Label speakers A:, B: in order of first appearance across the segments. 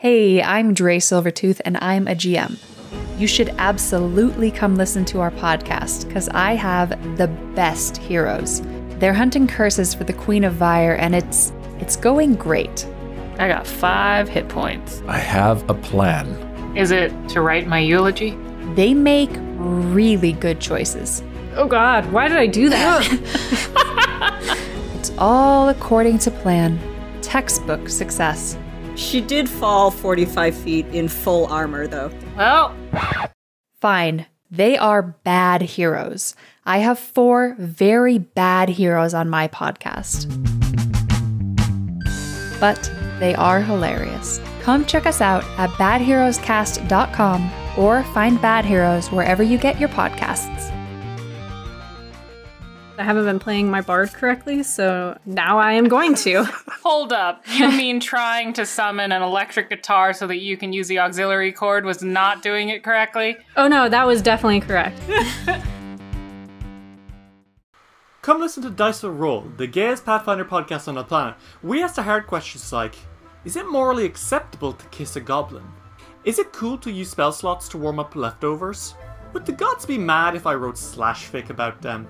A: Hey, I'm Dre Silvertooth, and I'm a GM. You should absolutely come listen to our podcast because I have the best heroes. They're hunting curses for the Queen of Vyre, and it's it's going great.
B: I got five hit points.
C: I have a plan.
B: Is it to write my eulogy?
A: They make really good choices.
B: Oh god, why did I do that?
A: It's all according to plan. Textbook success.
D: She did fall 45 feet in full armor, though.
B: well,
A: Fine. They are bad heroes. I have four very bad heroes on my podcast. But they are hilarious. Come check us out at badheroescast.com or find Bad Heroes wherever you get your podcasts.
E: I haven't been playing my bard correctly, so now I am going to.
B: hold up. You mean trying to summon an electric guitar so that you can use the auxiliary cord was not doing it correctly?
E: oh no, that was definitely correct.
F: Come listen to Dice Will Roll, the gayest Pathfinder podcast on the planet. We ask the hard questions like Is it morally acceptable to kiss a goblin? Is it cool to use spell slots to warm up leftovers? Would the gods be mad if I wrote slash fic about them?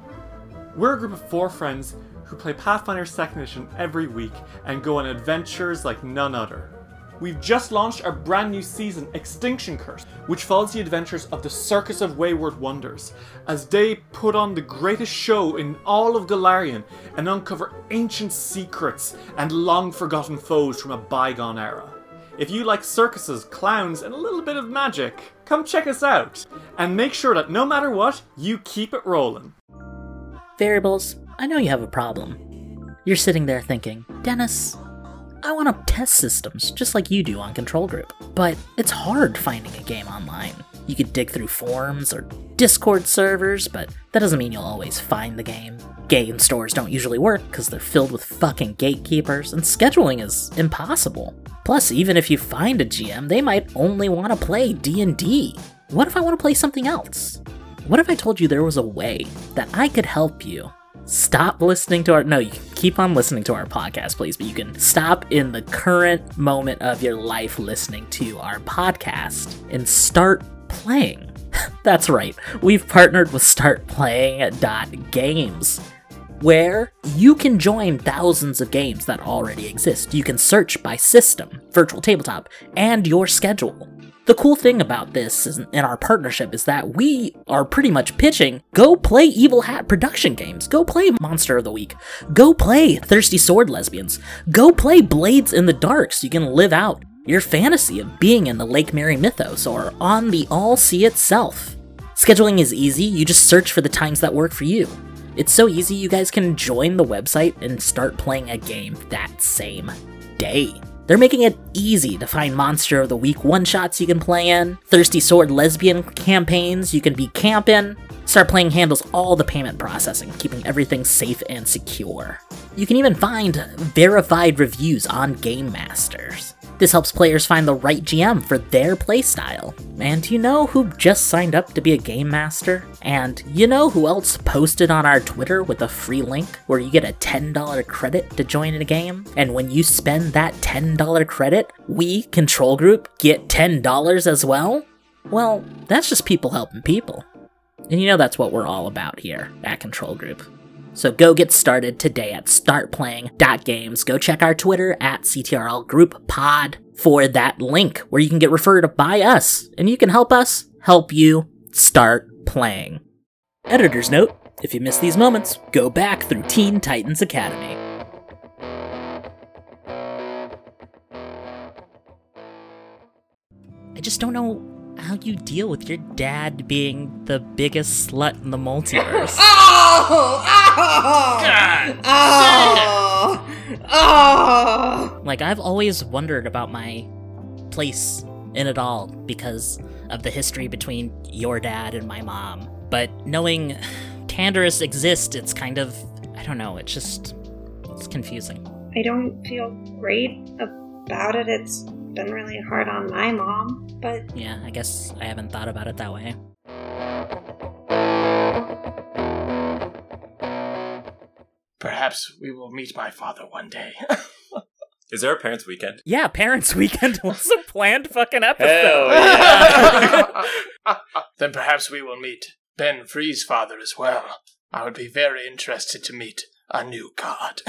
F: We're a group of four friends who play Pathfinder 2nd Edition every week and go on adventures like none other. We've just launched our brand new season, Extinction Curse, which follows the adventures of the Circus of Wayward Wonders as they put on the greatest show in all of Golarion and uncover ancient secrets and long forgotten foes from a bygone era. If you like circuses, clowns, and a little bit of magic, come check us out. And make sure that no matter what, you keep it rolling.
G: Variables, I know you have a problem. You're sitting there thinking, Dennis, I want to test systems just like you do on Control Group, but it's hard finding a game online. You could dig through forums or Discord servers, but that doesn't mean you'll always find the game. Game stores don't usually work because they're filled with fucking gatekeepers, and scheduling is impossible. Plus, even if you find a GM, they might only want to play D&D. What if I want to play something else? What if I told you there was a way that I could help you? Stop listening to our no you keep on listening to our podcast please but you can stop in the current moment of your life listening to our podcast and start playing. That's right. We've partnered with startplaying.games where you can join thousands of games that already exist. You can search by system virtual tabletop and your schedule the cool thing about this is, in our partnership is that we are pretty much pitching go play Evil Hat production games, go play Monster of the Week, go play Thirsty Sword Lesbians, go play Blades in the Dark so you can live out your fantasy of being in the Lake Mary mythos or on the All Sea itself. Scheduling is easy, you just search for the times that work for you. It's so easy you guys can join the website and start playing a game that same day. They're making it easy to find Monster of the Week one shots you can play in, Thirsty Sword lesbian campaigns you can be camping. Start playing handles all the payment processing, keeping everything safe and secure. You can even find verified reviews on Game Masters. This helps players find the right GM for their playstyle. And you know who just signed up to be a Game Master? And you know who else posted on our Twitter with a free link where you get a $10 credit to join in a game? And when you spend that $10 credit, we, Control Group, get $10 as well? Well, that's just people helping people. And you know that's what we're all about here at Control Group. So go get started today at startplaying.games. Go check our Twitter at CTRL Group Pod for that link where you can get referred by us and you can help us help you start playing. Editor's note if you miss these moments, go back through Teen Titans Academy. I just don't know how you deal with your dad being the biggest slut in the multiverse.
H: Oh! Oh! Oh! Oh!
G: Like, I've always wondered about my place in it all because of the history between your dad and my mom. But knowing Tandarus exists, it's kind of, I don't know, it's just, it's confusing.
I: I don't feel great about it. It's been really hard on my mom, but
G: Yeah, I guess I haven't thought about it that way.
J: Perhaps we will meet my father one day.
C: Is there a parents' weekend?
G: Yeah, Parents Weekend was a planned fucking episode.
C: Hell yeah.
J: then perhaps we will meet Ben Free's father as well. I would be very interested to meet a new god.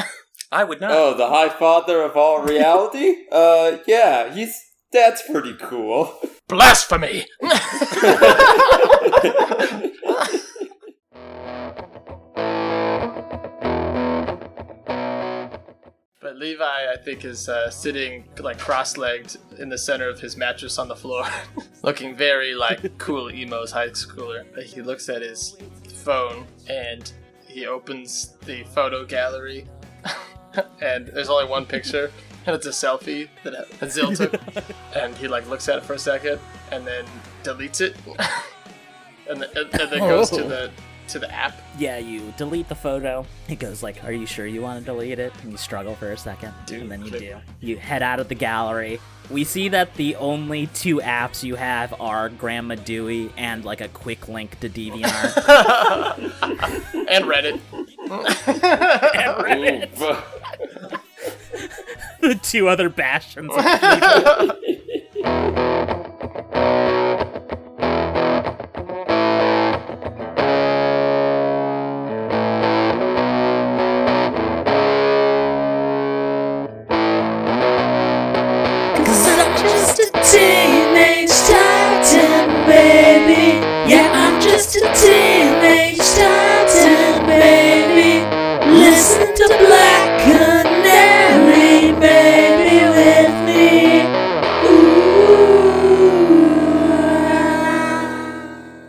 C: I would not.
H: Oh, the High Father of all reality? uh, yeah, he's that's pretty cool.
J: Blasphemy! But Levi, I think, is uh, sitting like cross-legged in the center of his mattress on the floor, looking very like cool emos high schooler. He looks at his phone and he opens the photo gallery, and there's only one picture, and it's a selfie that Azil took. and he like looks at it for a second, and then deletes it, and, then, and, and then goes to
G: Oh.
J: the to the app.
G: Yeah, you delete the photo. It goes like, "Are you sure you want to delete it?" And you struggle for a second, and then you do. You head out of the gallery. We see that the only two apps you have are Grandma Dewey and like a quick link to DeviantArt.
J: and Reddit.
G: and Reddit. the two other bastions. of people.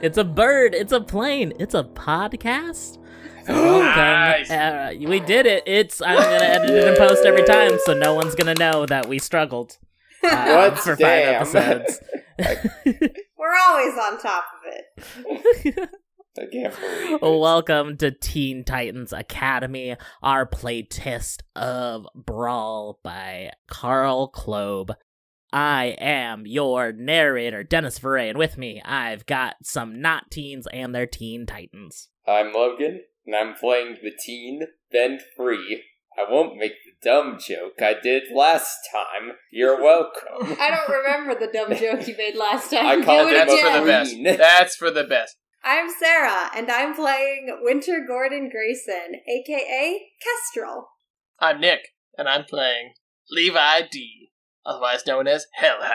G: It's a bird. It's a plane. It's a podcast. Welcome. Uh, we did it. It's. I'm gonna edit it and post every time, so no one's gonna know that we struggled uh,
H: What?
G: for five
H: Damn.
G: episodes.
I: We're always on top of it.
H: I can't believe it.
G: Welcome to Teen Titans Academy, our playtest of Brawl by Carl Klobe. I am your narrator, Dennis Veray, and with me, I've got some not teens and their Teen Titans.
H: I'm Logan, and I'm playing the teen Ben Free. I won't make the dumb joke I did last time. You're welcome.
K: I don't remember the dumb joke you made last time.
H: I called it
J: That's for the best. That's for the best.
I: I'm Sarah, and I'm playing Winter Gordon Grayson, aka Kestrel.
J: I'm Nick, and I'm playing Levi D, otherwise known as Hellhound.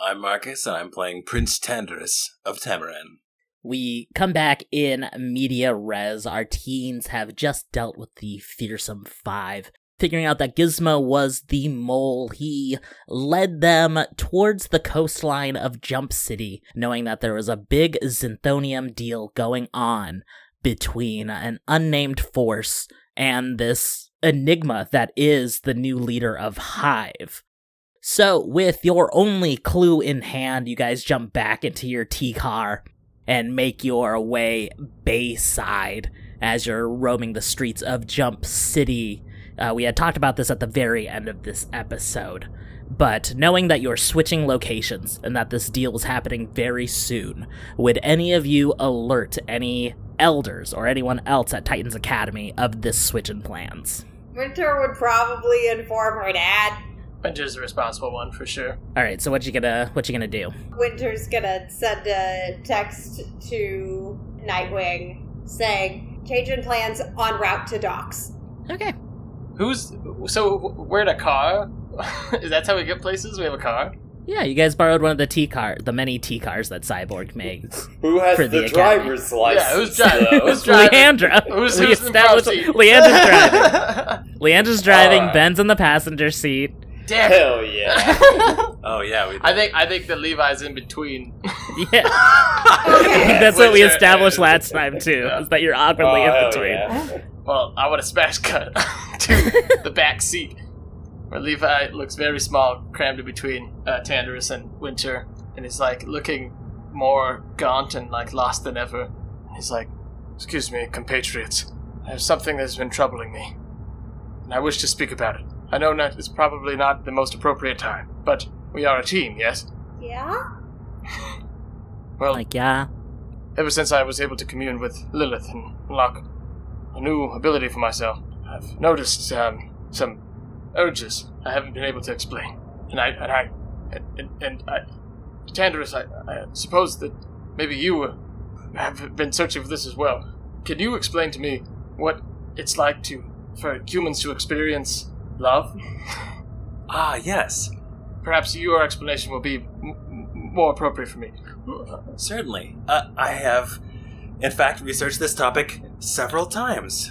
C: I'm Marcus, and I'm playing Prince Tandarus of Tamaran.
G: We come back in media res. Our teens have just dealt with the fearsome five. Figuring out that Gizmo was the mole, he led them towards the coastline of Jump City, knowing that there was a big Zinthonium deal going on between an unnamed force and this enigma that is the new leader of Hive. So, with your only clue in hand, you guys jump back into your T car and make your way bayside as you're roaming the streets of Jump City. Uh, we had talked about this at the very end of this episode, but knowing that you're switching locations and that this deal was happening very soon, would any of you alert any elders or anyone else at Titans Academy of this switch in plans?
I: Winter would probably inform her dad.
J: Winter's the responsible one for sure.
G: All right, so what you gonna what you gonna do?
I: Winter's gonna send a text to Nightwing saying, change in plans on route to docks.
G: Okay.
J: Who's so? We're in a car. Is that how we get places? We have a car.
G: Yeah, you guys borrowed one of the T car, the many T cars that Cyborg makes.
H: Who has
G: for
H: the,
G: Academy.
H: driver's license?
J: Yeah, who's driving?
H: though?
J: Who's driving?
G: Leandra.
J: Who's,
G: We
J: who's in the
G: established-
J: front seat?
G: Leandra's driving. Leandra's driving.
H: Alright.
G: Ben's in the passenger seat.
J: Damn.
H: Hell yeah.
C: Oh yeah, we.
J: I think I think the Levi's in between.
G: Yeah, I that's what we
J: Winter
G: established last time too. Is that you're awkwardly
H: Oh,
G: in
H: hell
G: between.
H: yeah.
J: Well, I want to smash cut to the back seat where Levi looks very small, crammed in between uh, Tandarus and Winter, and he's like looking more gaunt and like lost than ever. And he's like, "Excuse me, compatriots. There's something that's been troubling me, and I wish to speak about it. I know that it's probably not the most appropriate time, but we are a team, yes?
I: Yeah?
J: Well,
G: Like, yeah,
J: ever since I was able to commune with Lilith and unlock a new ability for myself, I've noticed um, some urges I haven't been able to explain. And I, and I, and, and, and I, Tandarus, I, I suppose that maybe you have been searching for this as well. Can you explain to me what it's like to, for humans to experience love?
C: Ah, yes.
J: Perhaps your explanation will be m- more appropriate for me.
C: Certainly. Uh, I have, in fact, researched this topic several times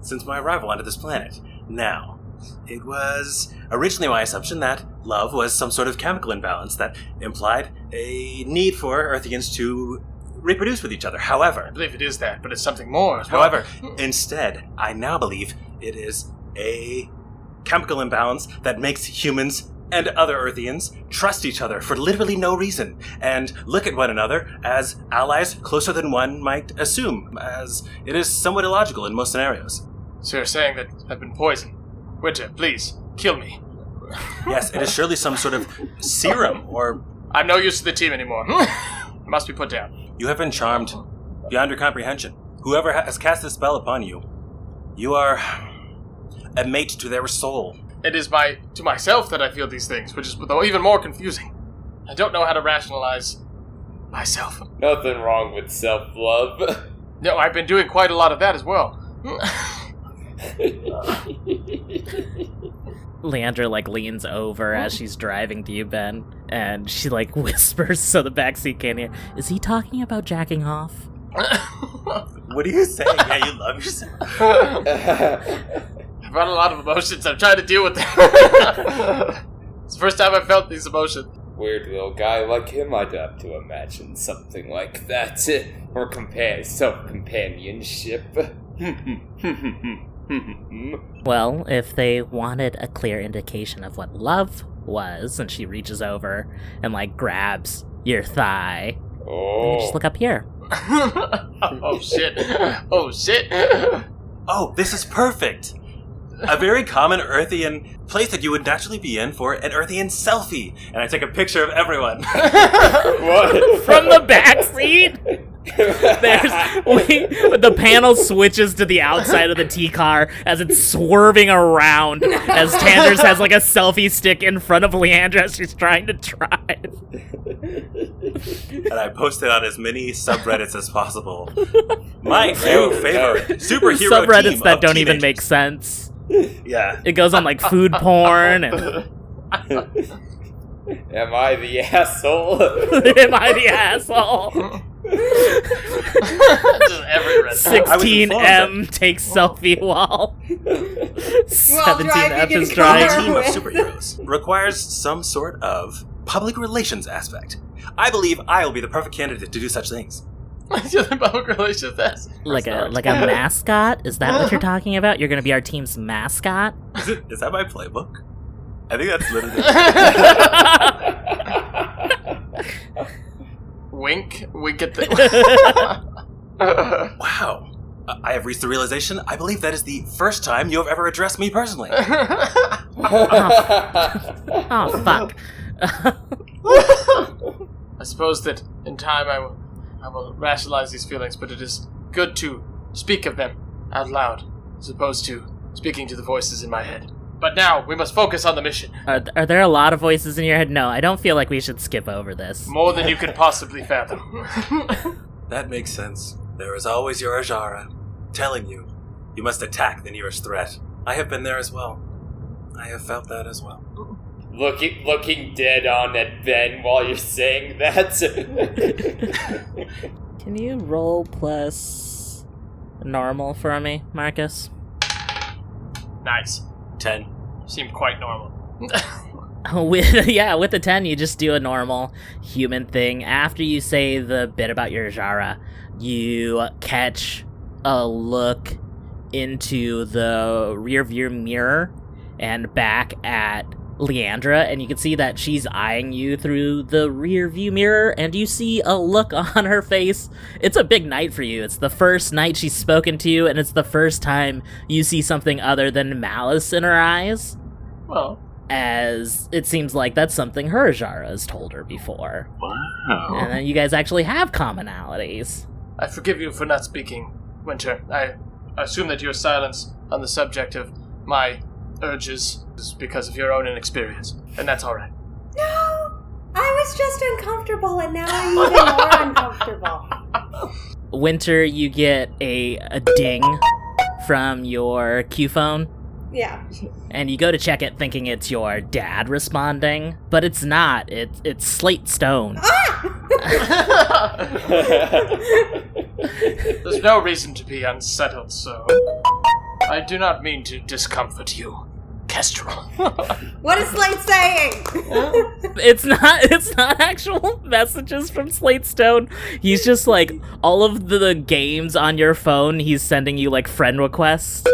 C: since my arrival onto this planet. Now, it was originally my assumption that love was some sort of chemical imbalance that implied a need for Earthians to reproduce with each other. However, I
J: believe it is that, but it's something more as well.
C: however, instead, I now believe it is a chemical imbalance that makes humans and other Earthians trust each other for literally no reason and look at one another as allies closer than one might assume, as it is somewhat illogical in most scenarios.
J: So you're saying that I've been poisoned. Winter, please, kill me.
C: Yes, it is surely some sort of serum, or
J: I'm no use to the team anymore. Must be put down.
C: you have been charmed beyond your comprehension. Whoever has cast this spell upon you, you are a mate to their soul.
J: It is my to myself that I feel these things, which is though even more confusing. I don't know how to rationalize myself.
H: Nothing wrong with self love.
J: No, I've been doing quite a lot of that as well.
G: Leandra like leans over as she's driving to you, Ben, and she like whispers so the backseat can't hear. Is he talking about jacking off?
C: What are you saying? yeah, you love yourself.
J: I've had a lot of emotions. I'm trying to deal with them. it's the first time I've felt these emotions.
H: Weird little guy like him, I'd have to imagine something like that. Or compare self companionship.
G: Well, if they wanted a clear indication of what love was, and she reaches over and like grabs your thigh, you
H: oh.
G: just look oh. up here.
J: oh shit. Oh shit.
C: Oh, this is perfect. A very common Earthian place that you would naturally be in for an Earthian selfie. And I take a picture of everyone.
H: what?
G: From the back seat? There's we, the panel switches to the outside of the T car as it's swerving around as Tanders has like a selfie stick in front of Leandra as she's trying to drive.
C: and I post it on as many subreddits as possible. My new favorite superhero
G: Subreddits
C: team
G: that
C: of
G: don't even make sense.
C: Yeah.
G: It goes on like food porn and
H: Am I the asshole?
G: am I the asshole?
J: Just every red.
G: 16M takes selfie while 17F
I: driving
G: is
I: in
C: A team of superheroes requires some sort of public relations aspect. I believe I will be the perfect candidate to do such things.
J: public relations. That's
G: Like a like a mascot? Is that what you're talking about? You're gonna be our team's mascot?
C: Is, it, is that my playbook? I think that's literally.
J: wink. Wink at the.
C: wow. I have reached the realization I believe that is the first time you have ever addressed me personally.
G: Oh, oh fuck.
J: I suppose that in time I will, I will rationalize these feelings, but it is good to speak of them out loud, as opposed to speaking to the voices in my head. But now we must focus on the mission.
G: Are, are there a lot of voices in your head? No, I don't feel like we should skip over this.
J: More than you could possibly fathom.
C: that makes sense. There is always your Ajara telling you you must attack the nearest threat. I have been there as well. I have felt that as well.
H: Looking looking dead on at Ben while you're saying that.
G: Can you roll plus normal for me, Marcus?
J: nice.
C: Ten.
J: Seemed quite normal.
G: with yeah, with the ten, you just do a normal human thing. After you say the bit about your Jara, you catch a look into the rear view mirror and back at Leandra, and you can see that she's eyeing you through the rear view mirror, and you see a look on her face. It's a big night for you. It's the first night she's spoken to you, and it's the first time you see something other than malice in her eyes
J: Well,
G: as it seems like that's something her Jara has told her before.
C: Wow.
G: And then you guys actually have commonalities.
J: I forgive you for not speaking, Winter. I assume that your silence on the subject of my urges is because of your own inexperience, and that's all right.
I: No, I was just uncomfortable, and now I'm even more uncomfortable.
G: Winter, you get a, a ding from your Q phone,
I: Yeah.
G: and you go to check it thinking it's your dad responding, but it's not. It, it's Slate Stone. Ah!
J: There's no reason to be unsettled, so. I do not mean to discomfort you, Kestrel.
I: What is Slate saying?
G: It's not. It's not actual messages from Slate Stone. He's just like all of the games on your phone. He's sending you like friend requests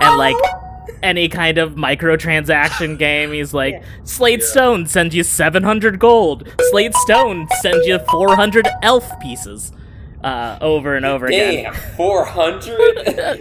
G: and like oh. any kind of microtransaction game. He's like Slate Stone sends you seven hundred gold. Slate Stone sends you four hundred elf pieces. Uh, over and over again.
H: Damn, 400?
G: yeah.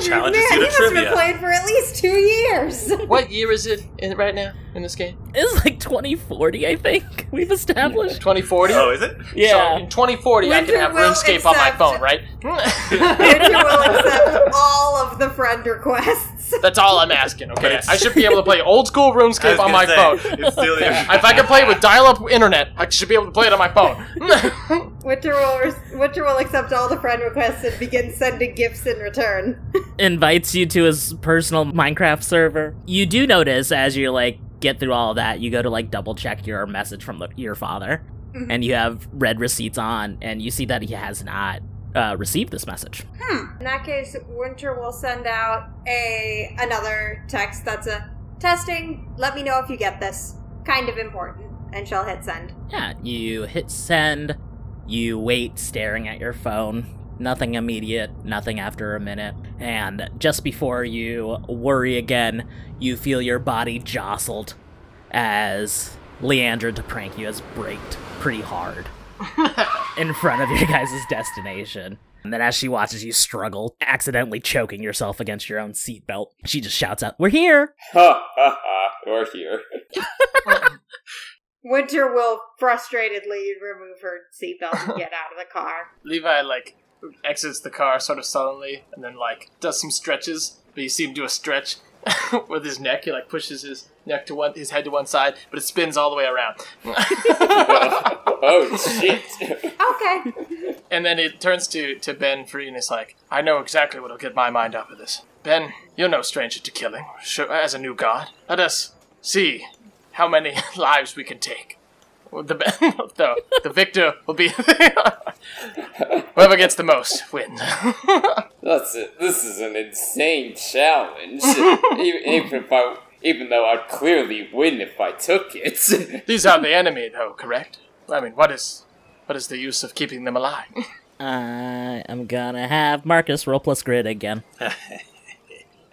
C: Challenges
I: Man,
C: you
I: he
C: to
I: must have been
C: trivia.
I: playing for at least two years.
J: what year is it in, right now in this game?
G: It's like 2040, I think we've established.
J: 2040?
C: Oh, is it?
G: Yeah.
J: So in 2040, I can have
I: will
J: RuneScape on my phone, right? Hmm.
I: Winter will accept all of the friend requests.
J: That's all I'm asking, okay? I should be able to play old school
C: I
J: RuneScape on my
C: say,
J: phone.
C: It's still
J: If I can play with dial-up internet, I should be able to play it on my phone.
I: Winter will re- Winter will accept all the friend requests and begin sending gifts in return.
G: invites you to his personal Minecraft server. You do notice as you're like get through all of that, you go to like double check your message from the, your father,
I: Mhm.
G: and you have read receipts on, and you see that he has not uh, received this message.
I: Hmm. In that case, Winter will send out a another text that's a testing. Let me know if you get this. Kind of important, and she'll hit send.
G: Yeah, you hit send. You wait, staring at your phone. Nothing immediate, nothing after a minute. And just before you worry again, you feel your body jostled as Leandra to prank you has braked pretty hard in front of your guys' destination. And then as she watches you struggle, accidentally choking yourself against your own seatbelt, she just shouts out, We're here!
H: Ha ha ha, we're here.
I: Winter will frustratedly remove her seatbelt and get out of the car.
J: Levi, like, exits the car sort of sullenly and then, like, does some stretches, but you see him do a stretch with his neck. He, like, pushes his neck to one, his head to one side, but it spins all the way around.
H: oh, shit.
I: Okay.
J: And then it turns to, to Ben Free and is like, I know exactly what'll get my mind off of this. Ben, you're no stranger to killing. Sure, as a new god, let us see how many lives we can take. The, the, the victor will be whoever gets the most wins.
H: That's it. This is an insane challenge. even, even if I, even though I'd clearly win if I took it.
J: These are the enemy, though, correct? I mean, what is what is the use of keeping them alive?
G: I am gonna have Marcus roll plus grid again.
C: I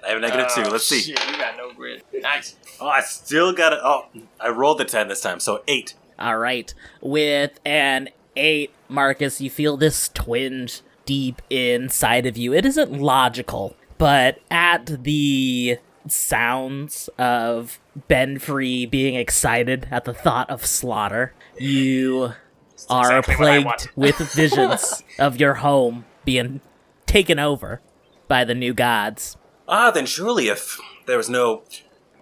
C: have a negative two.
J: Oh,
C: Let's see.
J: Shit, you got no grid. Nice.
C: Oh, I still got it. Oh, I rolled the 10 this time, so 8.
G: All right. With an eight, Marcus, you feel this twinge deep inside of you. It isn't logical, but at the sounds of Ben Free being excited at the thought of slaughter, you are
J: exactly
G: plagued with visions of your home being taken over by the new gods.
C: Ah, then surely if there was no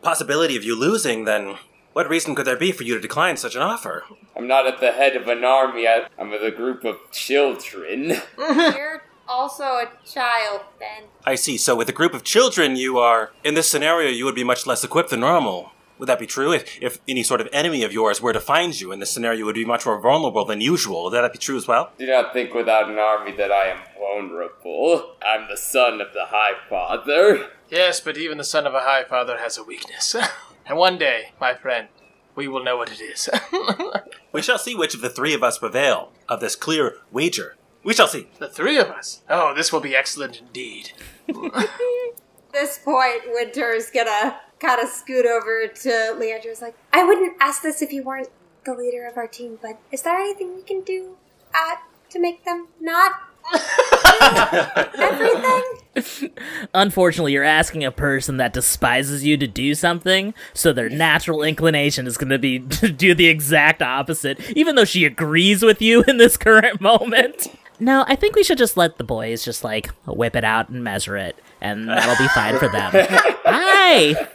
C: possibility of you losing, then what reason could there be for you to decline such an offer?
H: I'm not at the head of an army. I, I'm with a group of children.
K: You're also a child, then.
C: I see. So with a group of children, you are in this scenario. You would be much less equipped than normal. Would that be true? If, if any sort of enemy of yours were to find you in this scenario, you would be much more vulnerable than usual. Would that be true as well?
H: Do not think without an army that I am vulnerable. I'm the son of the High Father.
J: Yes, but even the son of a high father has a weakness. and one day, my friend, we will know what it is.
C: We shall see which of the three of us prevail of this clear wager. We shall see.
J: the three of us. Oh, this will be excellent indeed.
I: this point, Winter's gonna kind of scoot over to Leandra's like, I wouldn't ask this if you weren't the leader of our team, but is there anything we can do uh, to make them not everything?
G: Unfortunately, you're asking a person that despises you to do something, so their natural inclination is going to be to do the exact opposite, even though she agrees with you in this current moment. No, I think we should just let the boys just like whip it out and measure it, and that'll be fine for them. Hi!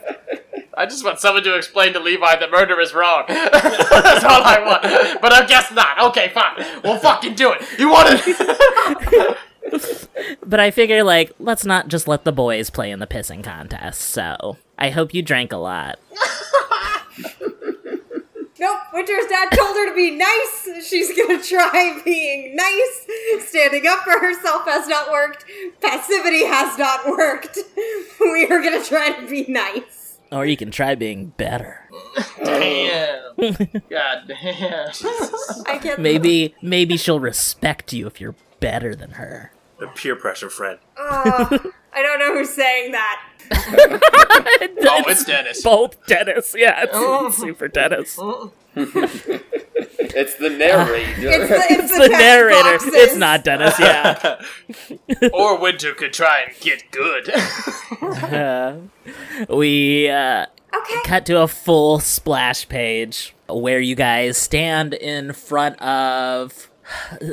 J: I just want someone to explain to Levi that murder is wrong. That's all I want. But I guess not. Okay, fine. We'll fucking do it. You want it?
G: But I figure, like, let's not just let the boys play in the pissing contest. So I hope you drank a lot.
I: Nope, Winter's dad told her to be nice. She's gonna try being nice. Standing up for herself has not worked. Passivity has not worked. We are gonna try to be nice.
G: Or you can try being better.
J: Damn. God damn.
I: I can't.
G: Maybe, maybe she'll respect you if you're better than her.
C: The peer pressure friend.
I: Oh, I don't know who's saying that.
J: Oh, it's Dennis.
G: Both Dennis, yeah, it's super Dennis.
H: It's the narrator.
I: It's the, it's
G: It's
I: the,
G: the narrator.
I: boxes.
G: It's not Dennis, yeah.
J: or Winter could try and get good.
G: Uh, we uh,
I: Okay.
G: cut to a full splash page where you guys stand in front of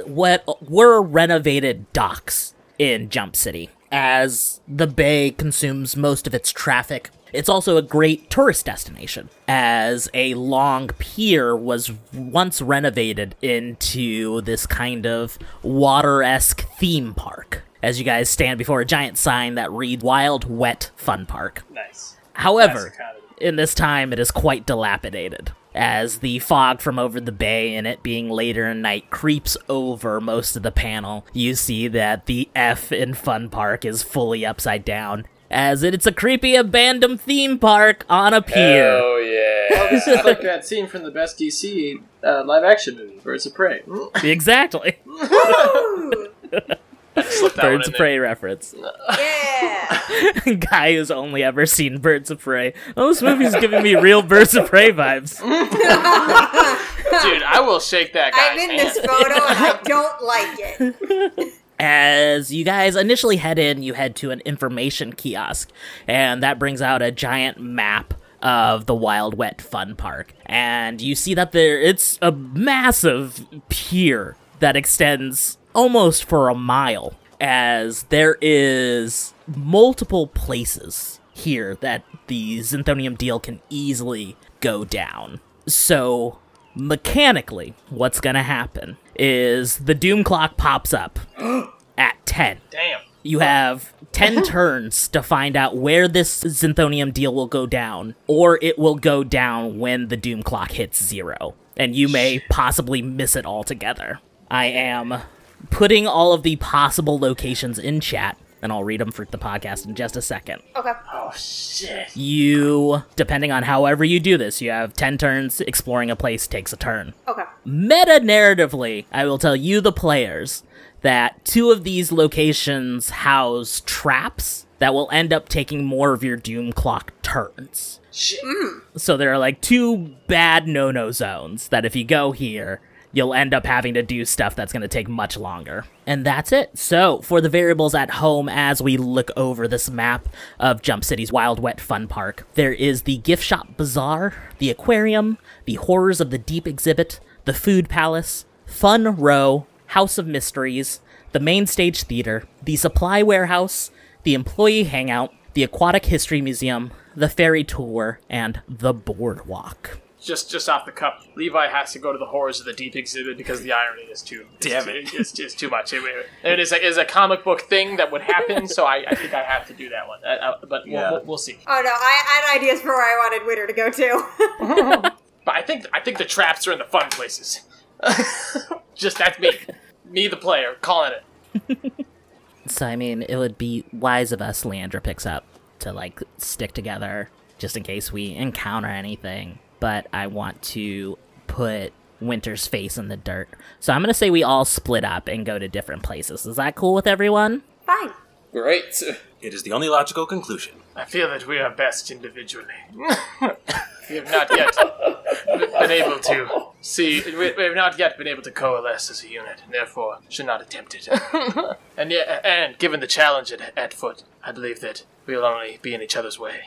G: what were renovated docks in Jump City. As the bay consumes most of its traffic, it's also a great tourist destination, as a long pier was once renovated into this kind of water esque theme park. As you guys stand before a giant sign that reads Wild Wet Fun Park.
J: nice.
G: However, in this time it is quite dilapidated, as the fog from over the bay and it being later in night creeps over most of the panel. You see that the F in Fun Park is fully upside down, as it's a creepy abandoned theme park on a pier.
H: Oh yeah.
J: This is like that scene from the best DC uh, live action movie, Birds of Prey.
G: Exactly.
I: Ooh,
J: Slip that one
G: Birds
J: in
G: of Prey reference.
I: yeah.
G: Guy who's only ever seen Birds of Prey. Oh, this movie's giving me real Birds of Prey vibes.
J: Dude, I will shake that guy's
I: I'm in
J: hand.
I: this photo and I don't like it.
G: As you guys initially head in, you head to an information kiosk, and that brings out a giant map of the Wild Wet Fun Park. And you see that there it's a massive pier that extends almost for a mile, as there is multiple places here that the Zinthonium deal can easily go down. So mechanically, what's gonna happen is the doom clock pops up at 10.
J: Damn.
G: You have 10 turns to find out where this Zinthonium deal will go down, or it will go down when the doom clock hits zero, and you may possibly miss it altogether. I am putting all of the possible locations in chat, and I'll read them for the podcast in just a second.
I: Okay.
J: Oh shit.
G: You, depending on however you do this, you have 10 turns, exploring a place takes a turn
I: Okay.
G: meta narratively, I will tell you, the players, that two of these locations house traps that will end up taking more of your Doom Clock turns.
J: Shit. Hmm.
G: So there are like two bad no no zones that if you go here, you'll end up having to do stuff that's going to take much longer. And that's it. So, for the variables at home, as we look over this map of Jump City's Wild Wet Fun Park, there is the gift shop bazaar, the aquarium, the horrors of the deep exhibit, the food palace, fun row, house of mysteries, the main stage theater, the supply warehouse, the employee hangout, the aquatic history museum, the ferry tour, and the boardwalk.
J: Just just off the cuff, Levi has to go to the horrors of the deep exhibit because the irony is too.
C: Damn
J: it's
C: it.
J: Too, it's, it's too much. It, it is a, it is a comic book thing that would happen, so I, I think I have to do that one. Uh, uh, but we'll,
C: Yeah.
J: we'll, we'll see.
I: Oh no, I, I had ideas for where I wanted Winter to go to.
J: But I think I think the traps are in the fun places. Just that's me, me the player calling it.
G: So, I mean, it would be wise of us, Leandra picks up, to, like, stick together just in case we encounter anything. But I want to put Winter's face in the dirt. So I'm gonna say we all split up and go to different places. Is that cool with everyone?
I: Fine.
H: Great.
C: It is the only logical conclusion.
J: I feel that we are best individually. we have not yet been able to see. We we have not yet been able to coalesce as a unit, and therefore should not attempt it. and yet, and given the challenge at, at foot, I believe that we will only be in each other's way.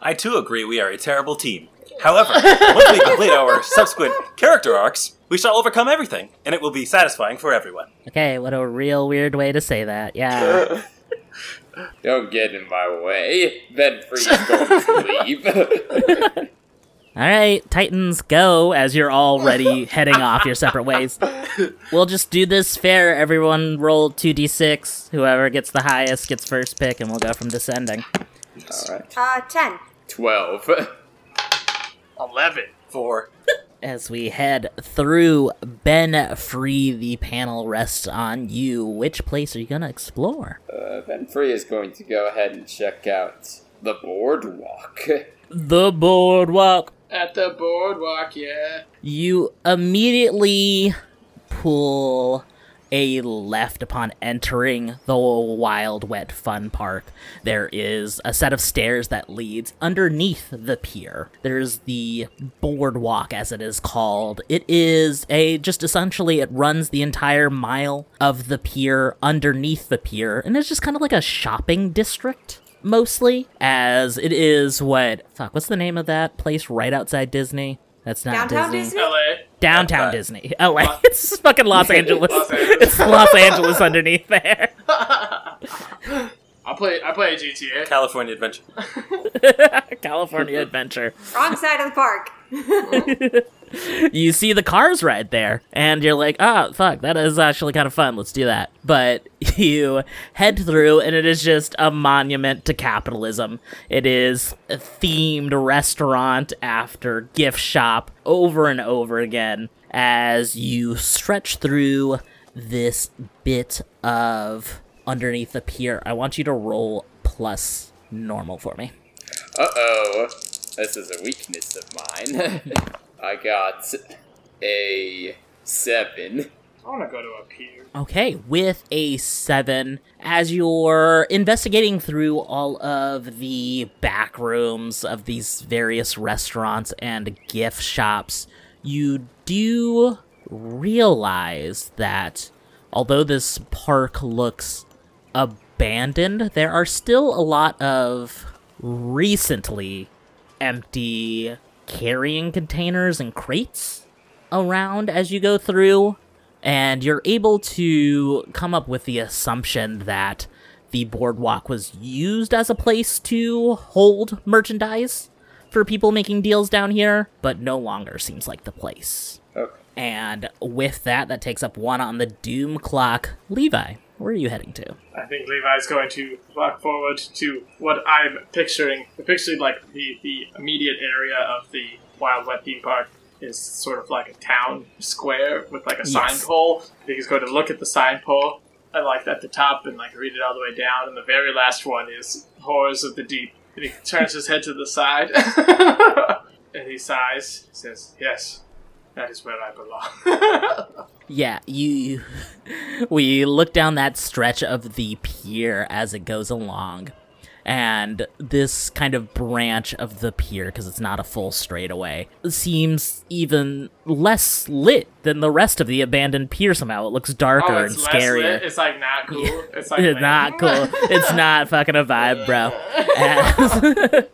C: I too agree we are a terrible team. However, once we complete our subsequent character arcs, we shall overcome everything, and it will be satisfying for everyone.
G: Okay, what a real weird way to say that. Yeah.
H: Don't get in my way. Ben Free's going to leave.
G: All right, Titans, go as you're already heading off your separate ways. We'll just do this fair. Everyone roll 2d6. Whoever gets the highest gets first pick, and we'll go from descending.
H: All right.
I: Uh, 10.
H: 12.
J: 11.
C: Four.
G: As we head through Ben Free, the panel rests on you. Which place are you going to explore?
H: Uh, ben Free is going to go ahead and check out the boardwalk.
G: The boardwalk.
J: At the boardwalk, yeah.
G: You immediately pull a left upon entering the Wild Wet Fun Park. There is a set of stairs that leads underneath the pier. There's the boardwalk, as it is called. It is a just essentially it runs the entire mile of the pier underneath the pier, and it's just kind of like a shopping district mostly as it is what fuck what's the name of that place right outside disney that's not
I: Downtown
G: disney,
I: Disney?
J: LA.
G: Downtown
C: Uh,
G: disney la it's fucking los angeles
J: Los Angeles.
G: it's los angeles underneath there
J: I play I play GTA.
C: California Adventure.
G: california adventure
I: Wrong side of the park.
G: You see the cars right there and you're like oh fuck that is actually kind of fun let's do that but you head through and it is just a monument to capitalism it is a themed restaurant after gift shop over and over again as you stretch through this bit of underneath the pier i want you to roll plus normal for me
H: Uh oh. This is a weakness of mine. I got a 7.
J: I want to go to a pier.
G: Okay, with a seven, as you're investigating through all of the back rooms of these various restaurants and gift shops, you do realize that although this park looks abandoned, there are still a lot of recently empty carrying containers and crates around as you go through and you're able to come up with the assumption that the boardwalk was used as a place to hold merchandise for people making deals down here, but no longer seems like the place.
H: Okay.
G: And with that, that takes up one on the doom clock. Levi, where are you heading to?
J: I think Levi's going to walk forward to what I'm picturing. I'm picturing like the, the immediate area of the Wild Wet theme park is sort of like a town square with like a sign pole. I think he's going to look at the sign pole and like at the top and like read it all the way down. And the very last one is Horrors of the Deep. And he turns his head to the side and he sighs. He says, "Yes, that is where I belong."
G: Yeah, you. We look down that stretch of the pier as it goes along, and this kind of branch of the pier, because it's not a full straightaway, seems even less lit than the rest of the abandoned pier somehow. It looks darker
J: oh,
G: and scarier.
J: It's like not cool. It's like
G: not cool. It's not fucking a vibe, bro. As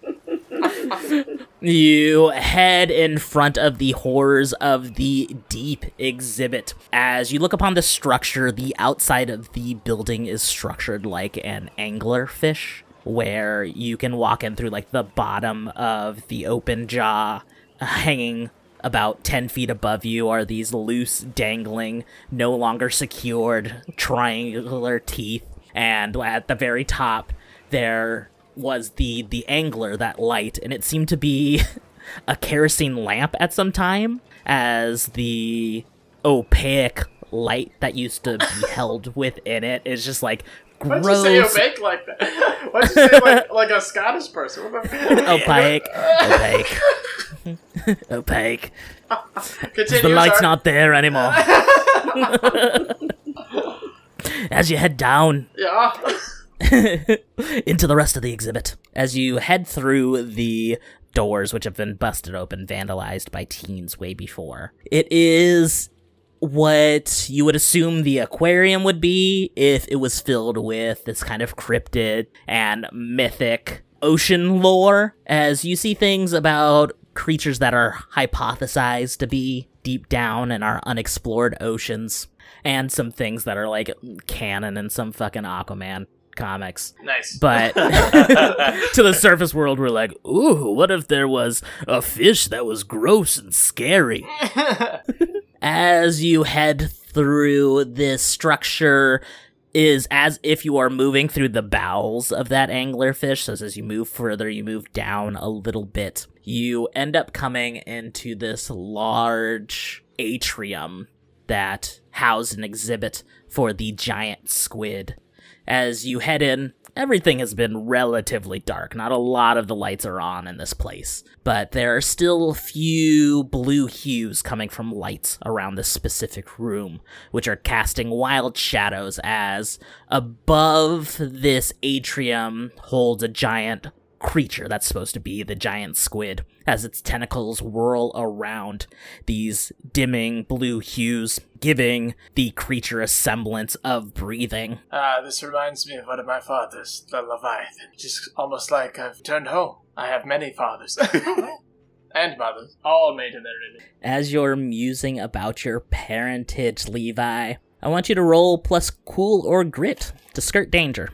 G: you head in front of the horrors of the deep exhibit. As you look upon the structure, the outside of the building is structured like an anglerfish, where you can walk in through like the bottom of the open jaw, hanging about 10 feet above you are these loose, dangling, no longer secured triangular teeth. And at the very top, there was the the angler, that light, and it seemed to be a kerosene lamp at some time, as the opaque light that used to be held within it is just like gross.
J: Why'd you say opaque like that? Why'd you say like, like a Scottish person?
G: Opaque, opaque, opaque. The light's not there anymore. As you head down
J: Yeah.
G: into the rest of the exhibit, as you head through the doors, which have been busted open, vandalized by teens way before, it is what you would assume the aquarium would be if it was filled with this kind of cryptid and mythic ocean lore, as you see things about creatures that are hypothesized to be deep down in our unexplored oceans, and some things that are like canon in some fucking Aquaman comics.
J: Nice.
G: But to the surface world, we're like, ooh, what if there was a fish that was gross and scary? as you head through this structure is as if you are moving through the bowels of that anglerfish so as you move further you move down a little bit you end up coming into this large atrium that housed an exhibit for the giant squid as you head in everything has been relatively dark. Not a lot of the lights are on in this place, but there are still a few blue hues coming from lights around this specific room, which are casting wild shadows as above this atrium holds a giant creature that's supposed to be the giant squid as its tentacles whirl around these dimming blue hues, giving the creature a semblance of breathing.
J: Ah, this reminds me of one of my fathers, the Leviathan. Just almost like I've turned home. I have many fathers. and mothers, all made in their image.
G: As you're musing about your parentage, Levi, I want you to roll plus cool or grit to skirt danger.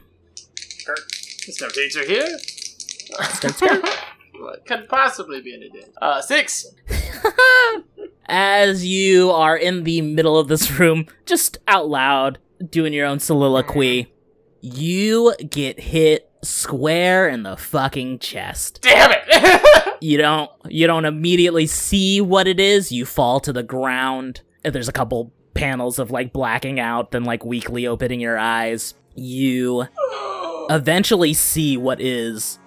J: Kurt, there's no danger here.
G: Skirt, skirt.
J: what could possibly be any danger? Uh, six.
G: As you are in the middle of this room, just out loud, doing your own soliloquy, you get hit square in the fucking chest.
J: Damn it!
G: you don't you don't immediately see what it is. You fall to the ground. There's a couple panels of like blacking out, then like weakly opening your eyes. You eventually see what is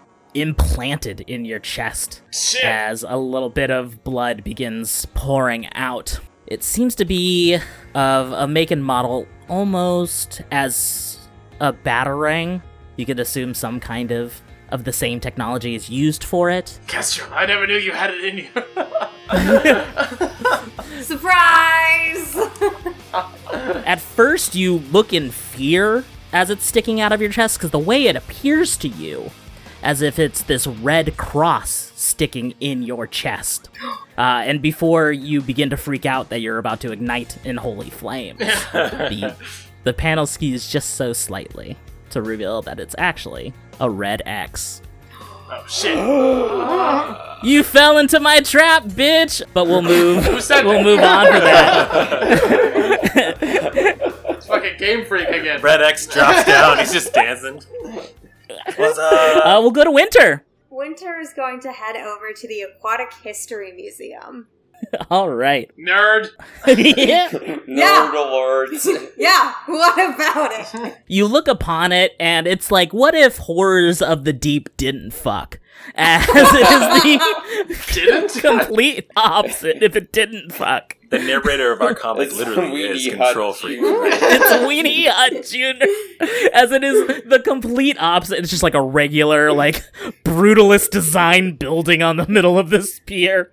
G: implanted in your chest
J: Shit.
G: as a little bit of blood begins pouring out. It seems to be of a make and model almost as a batarang. You could assume some kind of of the same technology is used for it.
J: Kestrel, I never knew you had it in you.
I: Surprise!
G: At first, you look in fear as it's sticking out of your chest because the way it appears to you, as if it's this red cross sticking in your chest. Uh, and before you begin to freak out that you're about to ignite in holy flames, the, the panel skis just so slightly to reveal that it's actually a red X.
J: oh shit.
G: You fell into my trap, bitch! But we'll move.
J: Who said
G: we'll move on for that.
J: It's fucking Game Freak again.
C: Red X drops down. He's just dancing. What's up?
G: Uh, we'll go to Winter.
I: Winter is going to head over to the Aquatic History Museum.
G: All right.
J: Nerd.
G: yeah.
H: Nerd
I: Yeah.
H: alerts.
I: Yeah, what about it?
G: You look upon it, and it's like, what if horrors of the deep didn't fuck? As it is the
J: Didn't?
G: complete opposite if it didn't fuck.
C: The narrator of our comic
H: It's
C: literally is Control Freak.
G: It's Weenie Hut Jr. As it is the complete opposite. It's just like a regular, like, brutalist design building on the middle of this pier.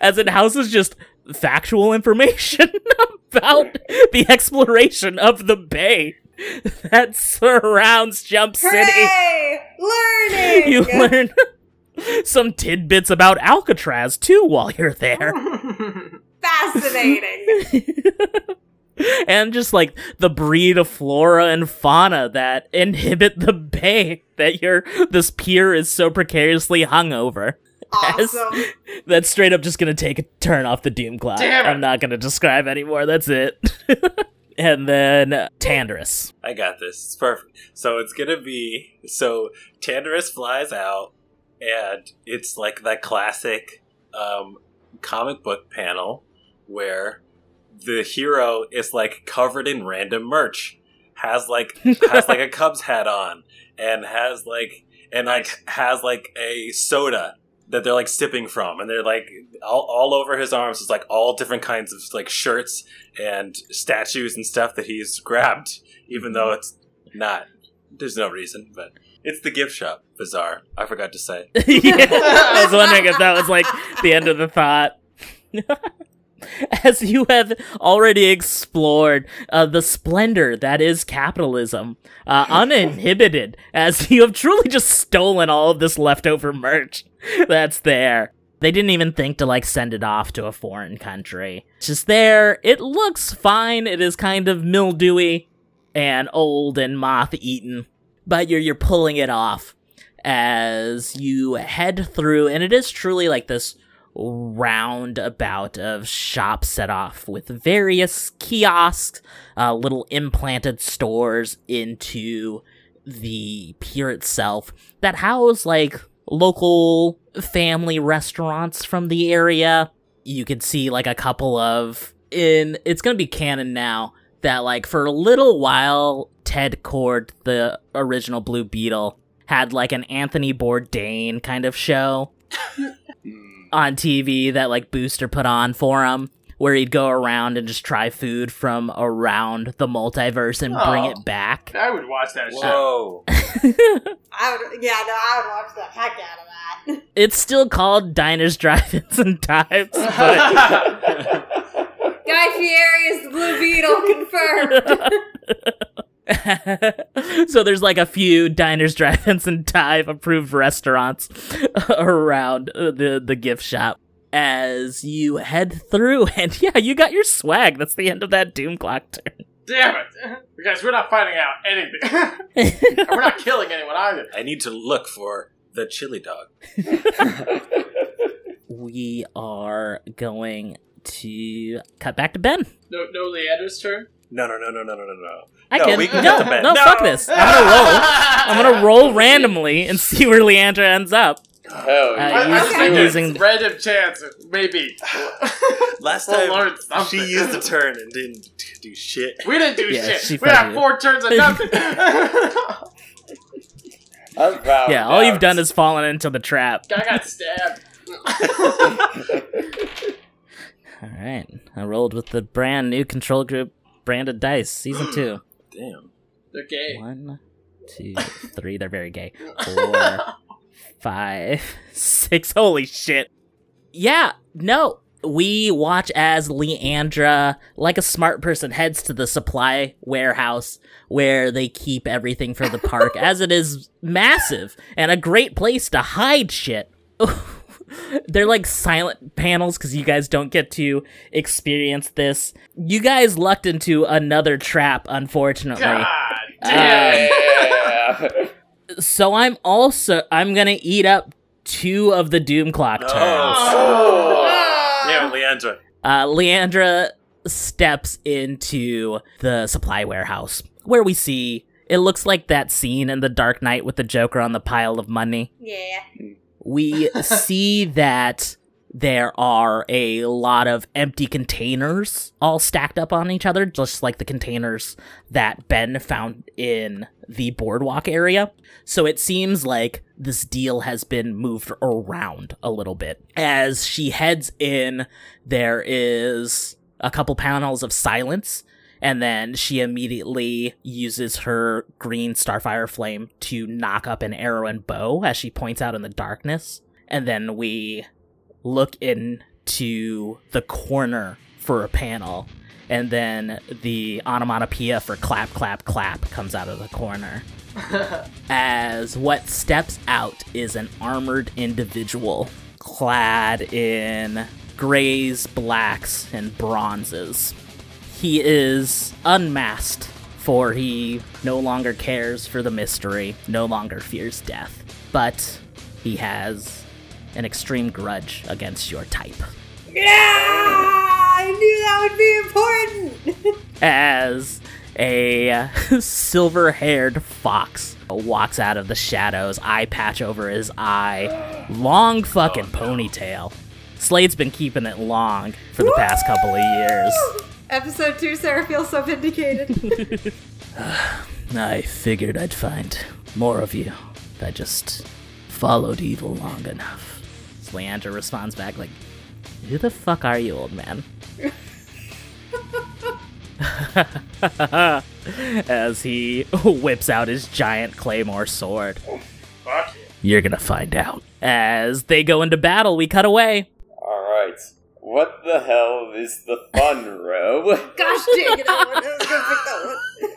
G: As it houses just factual information about the exploration of the bay that surrounds Jump City.
I: Hooray! Learning!
G: You learn some tidbits about Alcatraz too while you're there.
I: Fascinating.
G: and just like the breed of flora and fauna that inhibit the bay that your this pier is so precariously hung over. As-
I: Awesome.
G: That's straight up just gonna take a turn off the doom clock.
J: Damn.
G: I'm not gonna describe anymore. That's it. and then uh, Tandris.
C: I got this. It's perfect. So it's gonna be so Tandarus flies out, and it's like that classic um, comic book panel where the hero is like covered in random merch, has like has like a Cubs hat on, and has like and like has like a soda that they're like sipping from, and they're like all, all over his arms is like all different kinds of like shirts and statues and stuff that he's grabbed, even though mm-hmm. it's not. There's no reason, but it's the gift shop. Bizarre. I forgot to say.
G: yeah, I was wondering if that was like the end of the thought. As you have already explored uh, the splendor that is capitalism, uh, uninhibited, as you have truly just stolen all of this leftover merch that's there. They didn't even think to like send it off to a foreign country. It's just there. It looks fine. It is kind of mildewy and old and moth eaten. but you're you're pulling it off as you head through, and it is truly like this roundabout of shops set off with various kiosks, uh, little implanted stores into the pier itself that house like local family restaurants from the area. You can see like a couple of in it's gonna be canon now that like for a little while Ted Kord, the original Blue Beetle, had like an Anthony Bourdain kind of show on TV that like Booster put on for him, where he'd go around and just try food from around the multiverse and bring
J: Oh.
G: it back.
J: I would watch that show.
C: Whoa.
I: I would, yeah, no, I would watch the heck out of that.
G: It's still called Diners, Drive-ins, and Dives, but
I: Guy Fieri is the Blue Beetle, confirmed.
G: so there's like a few diners, drive-ins, and dive approved restaurants around uh, the the gift shop. As you head through, and yeah, you got your swag. That's the end of that Doom Clock turn.
J: Damn it! Guys, we're not finding out anything. We're not killing anyone either.
C: I need to look for the chili dog.
G: We are going to cut back to Ben.
J: No, no Leandra's turn.
C: No, no, no, no, no, no, no, no.
G: I
C: no,
G: can
C: we can
G: no,
C: cut to Ben.
G: no, fuck this. I'm gonna roll. I'm gonna roll randomly and see where Leandra ends up.
H: Hell,
G: Uh,
J: I, I
G: use-
J: just think
G: using-
J: it's random chance, maybe.
C: Last
J: We'll
C: time she used a turn and didn't do shit.
J: We didn't do
G: Yeah,
J: shit. We had four turns of nothing.
H: I'm proud.
G: Yeah, all you've done is fallen into the trap.
J: I got stabbed.
G: All right, I rolled with the brand new control group branded dice, season two.
C: Damn.
J: They're gay.
G: One, two, three. They're very gay. Four, five, six. Holy shit. Yeah, no. We watch as Leandra, like a smart person, heads to the supply warehouse where they keep everything for the park, as it is massive and a great place to hide shit. They're like silent panels because you guys don't get to experience this. You guys lucked into another trap, unfortunately.
J: God
G: Um,
H: Yeah.
G: so I'm also I'm gonna eat up two of the Doom Clock turns.
C: Oh. Yeah, Leandra.
G: Uh, Leandra steps into the supply warehouse where we see it looks like that scene in The Dark Knight with the Joker on the pile of money.
I: yeah.
G: We see that there are a lot of empty containers all stacked up on each other, just like the containers that Ben found in the boardwalk area. So it seems like this deal has been moved around a little bit. As she heads in, there is a couple panels of silence. And then she immediately uses her green Starfire Flame to knock up an arrow and bow as she points out in the darkness. And then we look into the corner for a panel. And then the onomatopoeia for clap, clap, clap comes out of the corner. as what steps out is an armored individual clad in grays, blacks, and bronzes. He is unmasked, for he no longer cares for the mystery, no longer fears death. But he has an extreme grudge against your type.
I: Yeah! I knew that would be important!
G: as a silver haired fox walks out of the shadows, eye patch over his eye, long fucking ponytail. Slade's been keeping it long for the past couple of years.
I: Episode 2, Sarah feels so vindicated.
G: I figured I'd find more of you if I just followed evil long enough. So responds back like, Who the fuck are you, old man? As he whips out his giant claymore sword.
J: Fuck
G: You're gonna find out. As they go into battle, we cut away.
H: Alright. What the hell is the fun row?
I: Gosh dang it, I was gonna pick that one.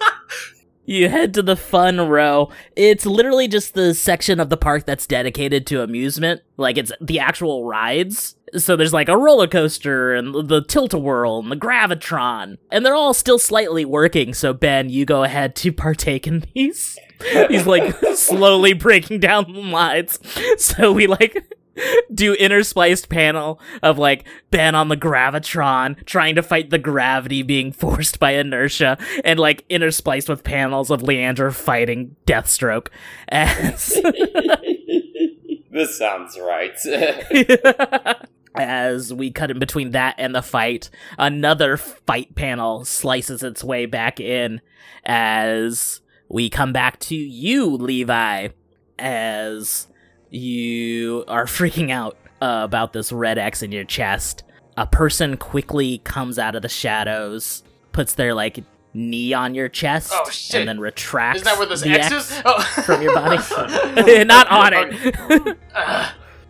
G: You head to the fun row. It's literally just the section of the park that's dedicated to amusement. Like it's the actual rides. So there's like a roller coaster and the tilt-a-whirl and the gravitron. And they're all still slightly working. So Ben, you go ahead to partake in these. He's like slowly breaking down the lines. So we like do interspliced panel of like Ben on the gravitron trying to fight the gravity being forced by inertia, and like interspliced with panels of Leandra fighting Deathstroke. As
H: This sounds right.
G: as we cut in between that and the fight, another fight panel slices its way back in as we come back to you, Levi, as you are freaking out uh, about this red X in your chest. A person quickly comes out of the shadows, puts their like knee on your chest,
J: Oh,
G: and then retracts
J: Isn't that where this X
G: X
J: is? Oh.
G: from your body. Not on it.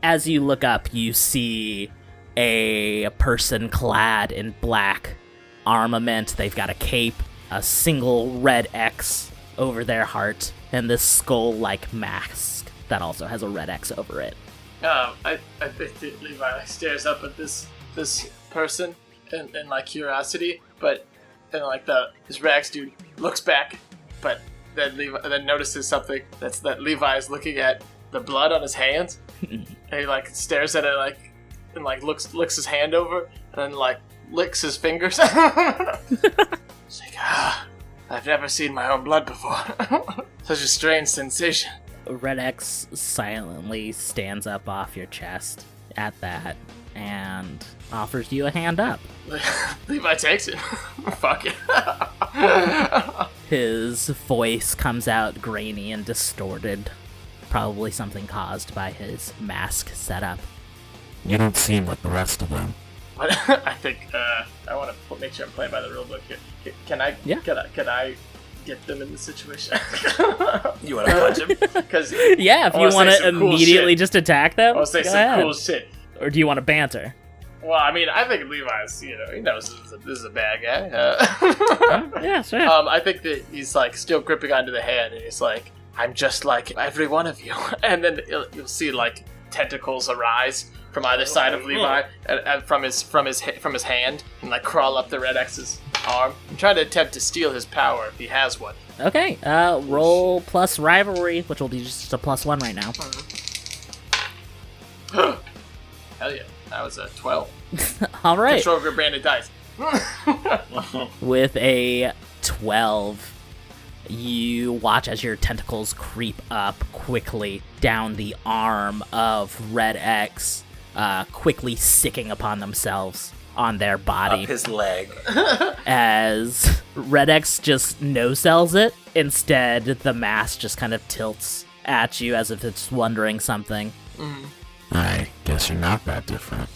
G: As you look up, you see a person clad in black armament. They've got a cape, a single red X over their heart, and this skull like mask that also has a red X over it.
J: Um, I, I think Levi like, stares up at this this person in, in like curiosity, but then like the this Rags dude looks back, but then Levi then notices something that's that Levi is looking at the blood on his hands, and he like stares at it like and like looks licks his hand over and then like licks his fingers. It's like ah, I've never seen my own blood before. Such a strange sensation.
G: Red X silently stands up off your chest at that and offers you a hand up.
J: Levi takes it. Fuck it.
G: His voice comes out grainy and distorted, probably something caused by his mask setup.
L: You don't seem like the rest of them.
J: I think uh, I want to make sure I'm playing by the rule book here. Can, can I?
G: Yeah.
J: Can I? Can I get them in the situation?
C: You want to punch him?
J: Because
G: Yeah, if you want to immediately just attack them,
J: I want to say
G: go
J: some
G: ahead.
J: cool shit.
G: Or do you want to banter?
J: Well, I mean, I think Levi's, you know, he knows this is a, this is a bad guy. Uh,
G: yeah, sure.
J: Um, I think that he's like still gripping onto the hand, and he's like, "I'm just like every one of you." And then you'll, you'll see like tentacles arise from either side of Levi, and, and from his from his from his hand, and like crawl up the Red X's arm, and try to attempt to steal his power if he has one.
G: Okay, uh, roll plus rivalry, which will be just a plus one right now.
J: Hell yeah, that was a twelve.
G: All right.
J: Control group branded dice.
G: With a 12, you watch as your tentacles creep up quickly down the arm of Red X, uh, quickly sicking upon themselves on their body.
C: Up his leg.
G: as Red X just no sells it. Instead, the mask just kind of tilts at you as if it's wondering something.
L: I guess you're not that different.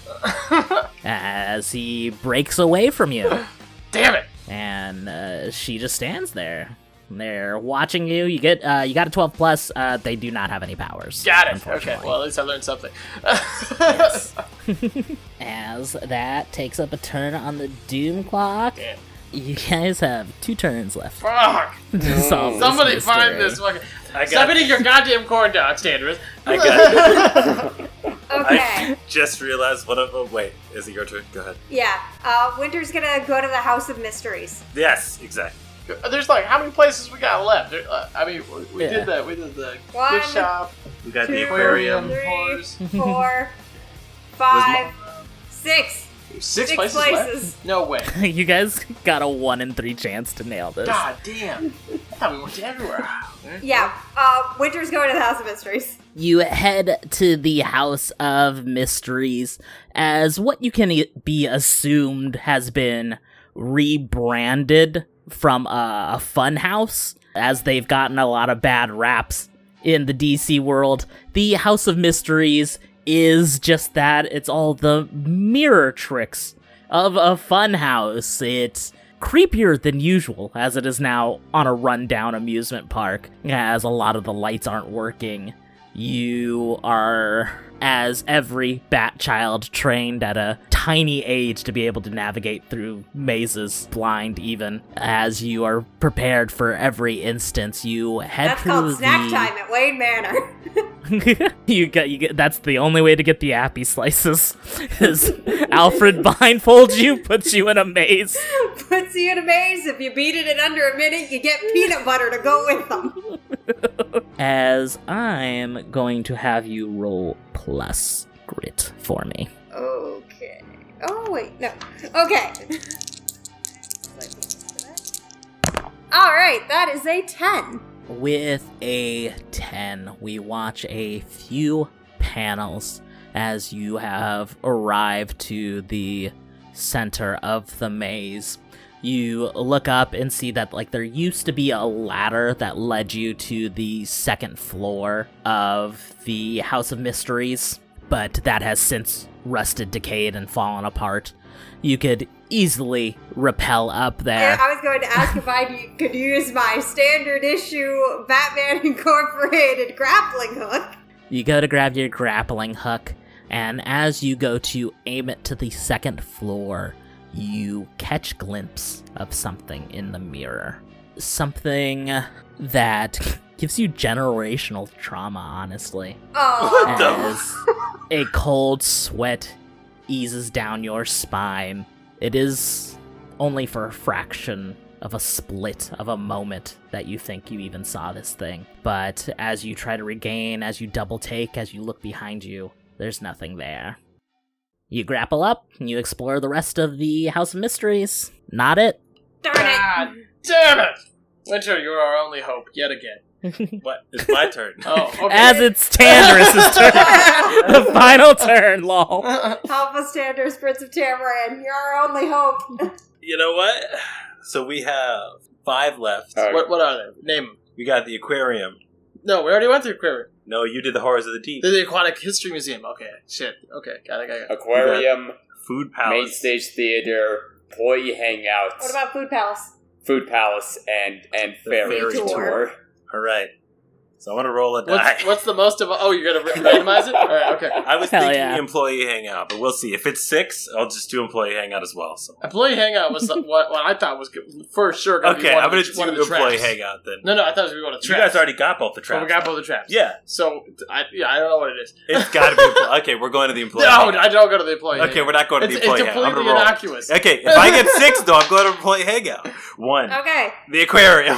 G: as he breaks away from you.
J: Damn it!
G: And uh, she just stands there. They're watching you. You get uh, you got a 12 plus. Uh, they do not have any powers.
J: Got it. Okay, well at least I learned something.
G: As that takes up a turn on the doom clock. You guys have two turns left.
J: Fuck!
G: to solve this
J: Somebody find this fucking.
C: I got-
J: Stop eating your goddamn corn dogs, Tannerus.
C: I got
I: Okay.
C: I just realized one of them. Wait, is it your turn? Go ahead.
I: Yeah. Uh, Winter's gonna go to the House of Mysteries.
C: Yes, exactly.
J: There's like how many places we got left? There- uh, I mean, we, we
C: Yeah.
J: did that. we did the
I: One,
J: gift shop.
C: We got
I: two,
C: the aquarium.
I: three, four, five, six.
J: Six,
I: Six
J: places,
I: places.
J: left? No way.
G: you guys got a one in three chance to nail this.
J: God damn! I thought we went to everywhere.
I: Yeah. Uh, Winter's going to the House of Mysteries.
G: You head to the House of Mysteries as what you can e- be assumed has been rebranded from a, a fun house, as they've gotten a lot of bad raps in the DC world. The House of Mysteries is just that. It's all the mirror tricks of a fun house. It's creepier than usual, as it is now on a rundown amusement park, as a lot of the lights aren't working. You are, as every bat child, trained at a tiny age to be able to navigate through mazes, blind even. As you are prepared for every instance, you head
I: That's
G: through
I: called snack
G: the-
I: time at Wayne Manor.
G: you get you get that's the only way to get the appy slices is alfred blindfolds you puts you in a maze
I: Puts you in a maze. If you beat it in under a minute, you get peanut butter to go with them.
G: as i'm going to have you roll plus grit for me
I: Okay. Oh wait, no. Okay. All right, that is a ten.
G: With a 10 we watch a few panels as you have arrived to the center of the maze. You look up and see that like there used to be a ladder that led you to the second floor of the house of mysteries but that has since rusted decayed and fallen apart you could easily rappel up there
I: And I was going to ask if I could use my standard issue Batman Incorporated grappling hook.
G: You go to grab your grappling hook, and as you go to aim it to the second floor, you catch glimpse of something in the mirror. Something that gives you generational trauma, honestly.
I: Oh.
G: As a cold sweat eases down your spine. It is only for a fraction of a split of a moment that you think you even saw this thing. But as you try to regain, as you double take, as you look behind you, there's nothing there. You grapple up, and you explore the rest of the House of Mysteries. Not it.
I: Darn
J: God ah, damn it! Winter, you are our only hope, yet again.
C: What? It's my turn.
J: Oh, okay.
G: As it's Tandarus' turn. the final turn, lol.
I: Help us, Sanders, Prince of Tamaran. You're our only hope.
C: You know what? So we have five left.
J: What, what are they? Name them.
C: We got the aquarium.
J: No, we already went through aquarium.
C: No, you did the horrors of the deep.
J: The, the Aquatic History Museum. Okay, shit. Okay, got it, got it.
H: Aquarium,
C: Food Palace.
H: main stage theater, employee hangout,
I: What about Food Palace?
H: food palace, and and
C: The
H: ferry,
C: ferry
H: tour.
I: tour.
C: All right. So I'm gonna roll a die.
J: What's, what's the most of? Oh, you're gonna randomize it? All right, okay.
C: I was
G: Hell
C: thinking
G: yeah.
C: employee hangout, but we'll see. If it's six, I'll just do employee hangout as well. So
J: Employee hangout was what, what I thought was good, for sure. Gonna
C: okay,
J: be one
C: I'm gonna
J: of the,
C: do
J: one of the
C: employee
J: traps.
C: hangout then.
J: No, no, I thought it was gonna be one of the traps.
C: You guys already got both the
J: So we got both the traps.
C: Yeah,
J: So I, yeah, I don't know what it is.
C: it's got to be. Empl- okay, we're going to the employee.
J: No,
C: hangout.
J: I don't go to the employee.
C: Okay, we're not going to
J: It's,
C: the employee
J: it's
C: hangout. I'm
J: completely
C: gonna roll.
J: innocuous.
C: Okay, if I get six, though, I'm going to employee hangout. One,
I: Okay.
C: the aquarium.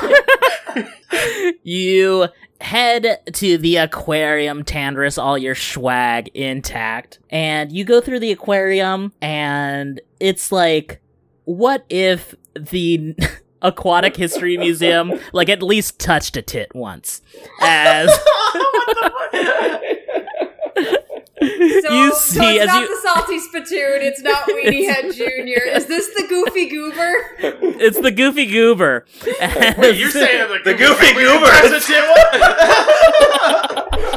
G: You head to the aquarium, Tandris, all your swag intact, and you go through the aquarium, and it's like, what if the Aquatic History Museum, like, at least touched a tit once? As
I: So,
G: you
I: so
G: see,
I: it's
G: as
I: not
G: you.
I: the salty spittoon. It's not Weenie Head Junior. Is this the Goofy Goober?
G: It's the Goofy Goober.
J: Wait, you're saying the,
C: The Goofy
J: we-
C: Goober.
J: That's a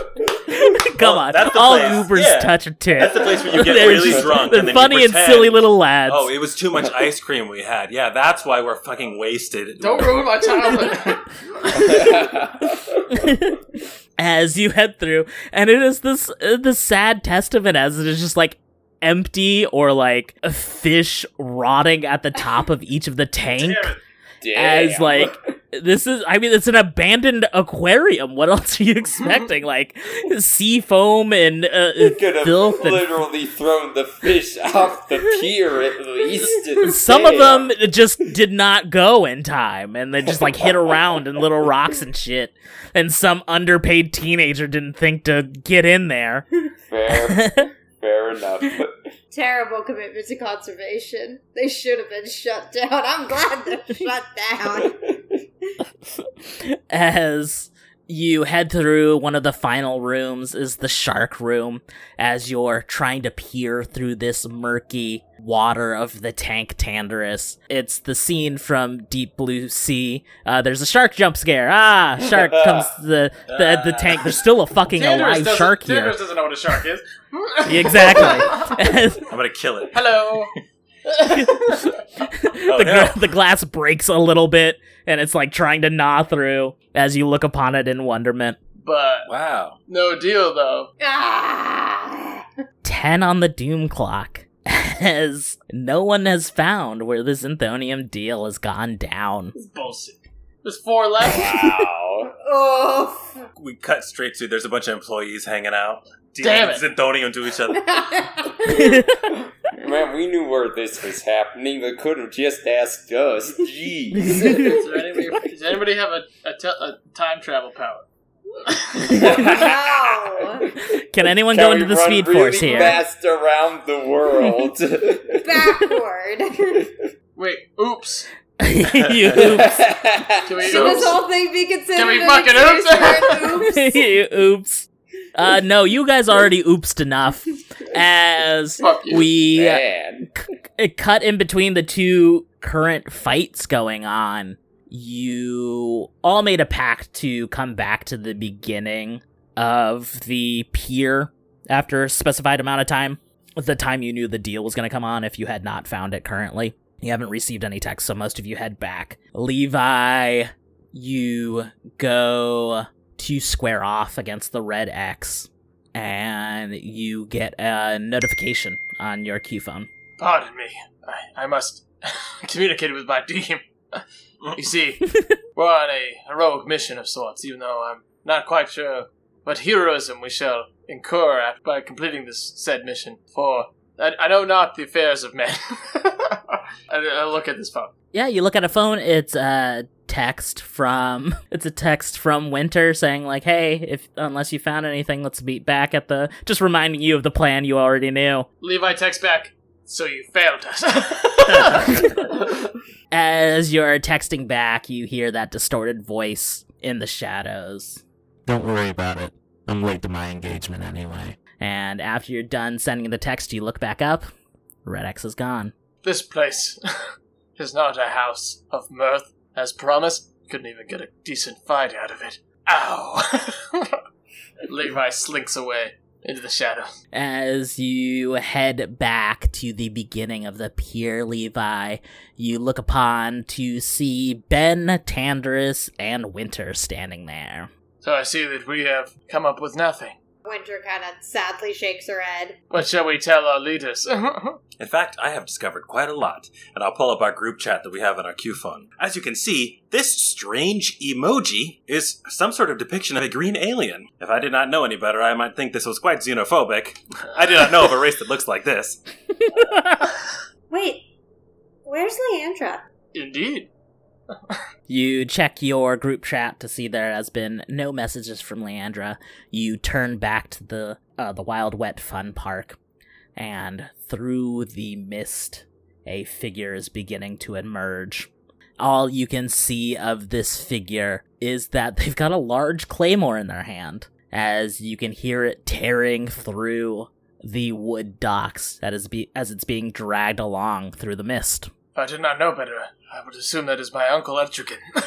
J: tit one?
G: Come on,
C: that's the
G: all
C: place.
G: goobers
C: Yeah.
G: touch a tit.
C: That's the place where you get
G: They're
C: really
G: just-
C: drunk
G: They're
C: and then you
G: funny and silly little lads.
C: Oh, it was too much ice cream we had. Yeah, that's why we're fucking wasted.
J: Don't ruin my childhood.
G: as you head through, and it is this uh, the sad testament as it is just like empty or like a fish rotting at the top of each of the tank. As like this is, I mean, it's an abandoned aquarium. What else are you expecting? like sea foam and uh,
H: could have
G: filth and
H: literally thrown the fish off the pier at least.
G: some of them just did not go in time and they just like hit around in little rocks and shit and some underpaid teenager didn't think to get in there
H: Fair, fair enough.
I: Terrible commitment to conservation. They should have been shut down. I'm glad they're shut down.
G: as you head through one of the final rooms is the shark room as you're trying to peer through this murky water of the tank Tandarus. It's the scene from Deep Blue Sea. Uh, there's a shark jump scare. Ah, shark comes to the, the the tank. There's still a fucking
J: Tandarus
G: alive shark here.
J: Tandarus doesn't know what a shark is.
G: exactly.
C: I'm gonna kill it.
J: Hello.
G: the, gra- the glass breaks a little bit and it's like trying to gnaw through as you look upon it in wonderment.
J: but
C: Wow.
J: no deal though.
I: Ah!
G: 10 on the doom clock. As no one has found where the Zinthonium deal has gone down.
J: It's bullshit. There's four left.
H: Wow.
I: Oof.
C: We cut straight to there's a bunch of employees hanging out.
J: Damn
C: dealing Zinthonium to each other.
H: Man, we knew where this was happening. They could have just asked us. Jeez.
J: Does anybody, does anybody have a, a, te- a time travel power?
I: No.
G: Can anyone
H: Can
G: go into the
H: run
G: speed
H: really
G: force here?
H: Fast around the world.
I: Backward.
J: Wait, oops.
G: you oops.
J: Can we,
I: Should this whole thing be considered
J: Can we
I: an
J: fucking oops?
I: oops?
G: you oops. Uh, no, you guys already oopsed enough. As
J: you.
G: we
H: Man.
G: it cut in between the two current fights going on, you all made a pact to come back to the beginning of the pier after a specified amount of time. The time you knew the deal was going to come on if you had not found it currently. You haven't received any text, so most of you head back. Levi, you go to square off against the red X, and you get a notification on your Q phone.
J: Pardon me. I, I must communicate with my team. You see, we're on a heroic mission of sorts, even though I'm not quite sure what heroism we shall incur after, by completing this said mission. For I, I know not the affairs of men. I, I look at this phone.
G: Yeah, you look at a phone, it's a text from it's a text from Winter saying like, "Hey, if unless you found anything, let's meet back at the just reminding you of the plan you already knew."
J: Levi texts back. So you failed us.
G: As you're texting back, you hear that distorted voice in the shadows.
L: Don't worry about it. I'm late to my engagement anyway.
G: And after you're done sending the text, you look back up. Red X is gone.
J: this place is not a house of mirth, as promised. Couldn't even get a decent fight out of it. Ow! Levi slinks away into the shadow.
G: As you head back to the beginning of the pier, Levi, you look upon to see Ben, Tandris, and Winter standing there.
J: So I see that we have come up with nothing.
I: Winter kind of sadly shakes her head.
J: What shall we tell our leaders?
C: In fact, I have discovered quite a lot, and I'll pull up our group chat that we have on our Q phone. As you can see, this strange emoji is some sort of depiction of a green alien. If I did not know any better, I might think this was quite xenophobic. I do not know of a race that looks like this.
I: Wait, where's Leandra?
J: Indeed.
G: You check your group chat to see there has been no messages from Leandra. You turn back to the uh, the Wild Wet Fun Park, and through the mist, a figure is beginning to emerge. All you can see of this figure is that they've got a large claymore in their hand, as you can hear it tearing through the wood docks as, be- as it's being dragged along through the mist.
J: I did not know better, I would assume that is my uncle Etrigan.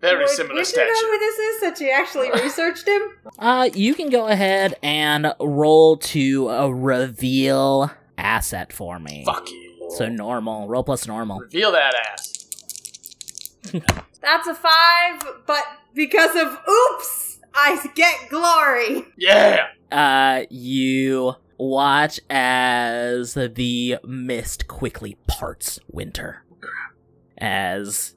J: Very
I: Would
J: similar
I: Winter
J: stature.
I: know who this is since you actually researched him?
G: Uh, you can go ahead and roll to a reveal asset for me.
J: Fuck you.
G: So normal, roll plus normal.
J: Reveal that ass.
I: That's a five, but because of oops, I get glory.
J: Yeah!
G: Uh, you watch as the mist quickly parts Winter. As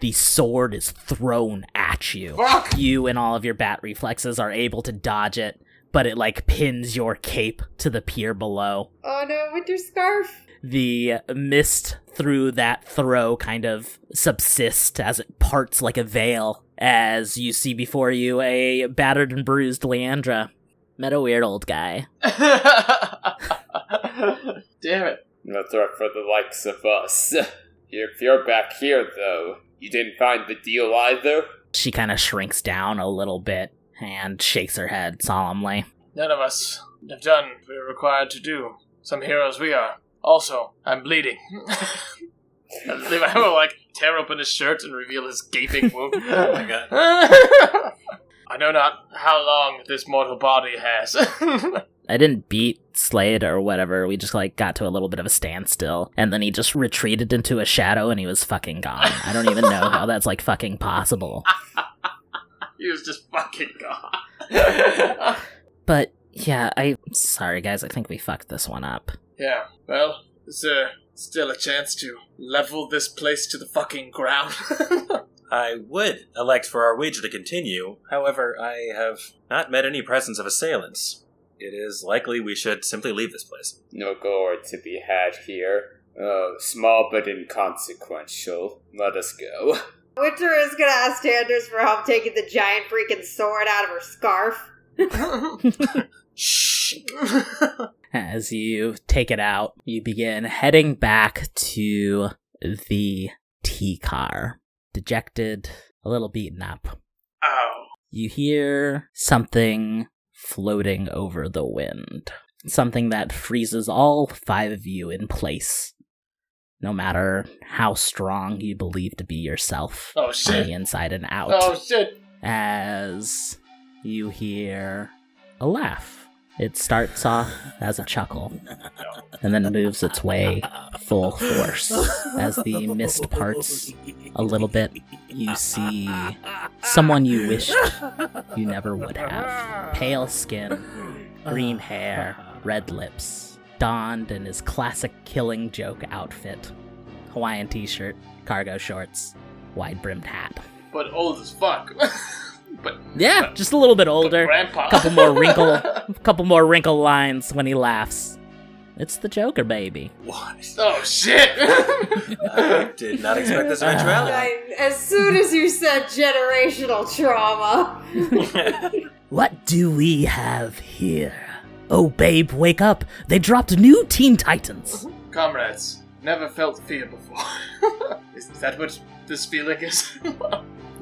G: the sword is thrown at you.
J: Fuck!
G: You and all of your bat reflexes are able to dodge it, but it like pins your cape to the pier below.
I: Oh no, winter scarf.
G: the mist through that throw kind of subsists as it parts like a veil as you see before you a battered and bruised Leandra. Met a weird old guy.
J: Damn it.
H: No threat for the likes of us. If you're back here, though, you didn't find the deal either?
G: She kind of shrinks down a little bit and shakes her head solemnly.
J: None of us have done what we're required to do. Some heroes we are. Also, I'm bleeding. Levi will like tear open his shirt and reveal his gaping wound.
C: Oh my god.
J: I know not how long this mortal body has.
G: I didn't beat Slade or whatever. We just like got to a little bit of a standstill, and then he just retreated into a shadow, and he was fucking gone. I don't even know how that's like fucking possible.
J: he was just fucking gone.
G: But yeah, I sorry guys, I think we fucked this one up.
J: yeah, well, is there still a chance to level this place to the fucking ground?
C: I would elect for our wager to continue. However, I have not met any presence of assailants. It is likely we should simply leave this place.
H: No gore to be had here. Oh, small but inconsequential. Let us go.
I: Winter is gonna ask Tanders for help taking the giant freaking sword out of her scarf.
C: Shh.
G: As you take it out, you begin heading back to the T car. Dejected, a little beaten up.
J: Ow.
G: You hear something floating over the wind. Something that freezes all five of you in place. No matter how strong you believe to be yourself
J: Oh
G: on
J: shit.
G: the inside and out.
J: Oh shit.
G: as you hear a laugh. It starts off as a chuckle and then moves its way full force. As the mist parts a little bit, you see someone you wished you never would have. Pale skin, green hair, red lips, donned in his classic killing joke outfit Hawaiian t shirt, cargo shorts, wide brimmed hat.
J: But old as fuck. but
G: Yeah, just a little bit older.
J: grandpa.
G: couple more wrinkle, couple more wrinkle lines when he laughs. It's the Joker, baby.
C: What?
J: Oh shit.
C: I did not expect this eventuality.
I: I, as soon as you said generational trauma,
G: What do we have here? Oh, babe, wake up! They dropped new Teen Titans.
J: Comrades, never felt fear before. is that what this feeling is?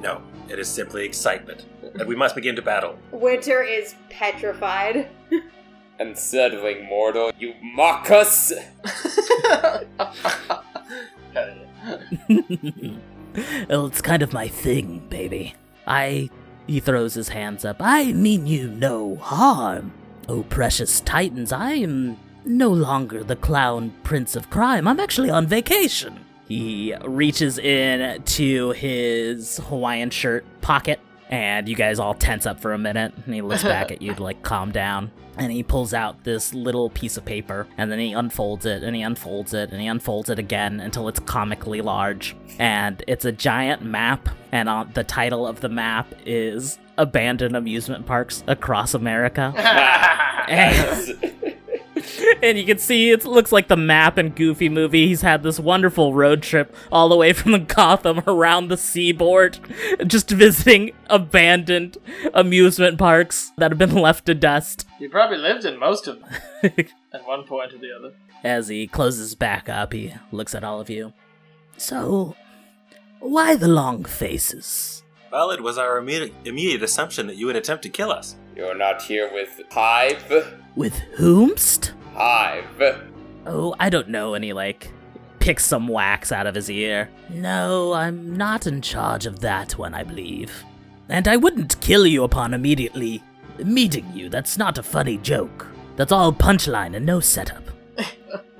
C: No, it is simply excitement. And we must begin to battle.
I: Winter is petrified.
H: Unsettling mortal, you mock us!
G: well, it's kind of my thing, baby. I. He throws his hands up. I mean you no harm. Oh, precious Titans, I am no longer the clown prince of crime. I'm actually on vacation. He reaches in to his Hawaiian shirt pocket, and you guys all tense up for a minute. And he looks back at you to like calm down. And he pulls out this little piece of paper, and then he unfolds it, and he unfolds it, and he unfolds it again until it's comically large. And it's a giant map, and on the title of the map is Abandoned Amusement Parks Across America.
H: Yes.
G: and you can see it looks like the map in Goofy movie. He's had this wonderful road trip all the way from Gotham around the seaboard, just visiting abandoned amusement parks that have been left to dust.
J: He probably lived in most of them. at one point or the other.
G: As he closes back up, he looks at all of you. So, why the long faces?
C: Well, it was our immediate, immediate assumption that you would attempt to kill us.
H: You're not here with Hive?
G: With whomst?
H: Hive.
G: Oh, I don't know. And he, like, picks some wax out of his ear. No, I'm not in charge of that one, I believe. And I wouldn't kill you upon immediately meeting you. That's not a funny joke. That's all punchline and no setup.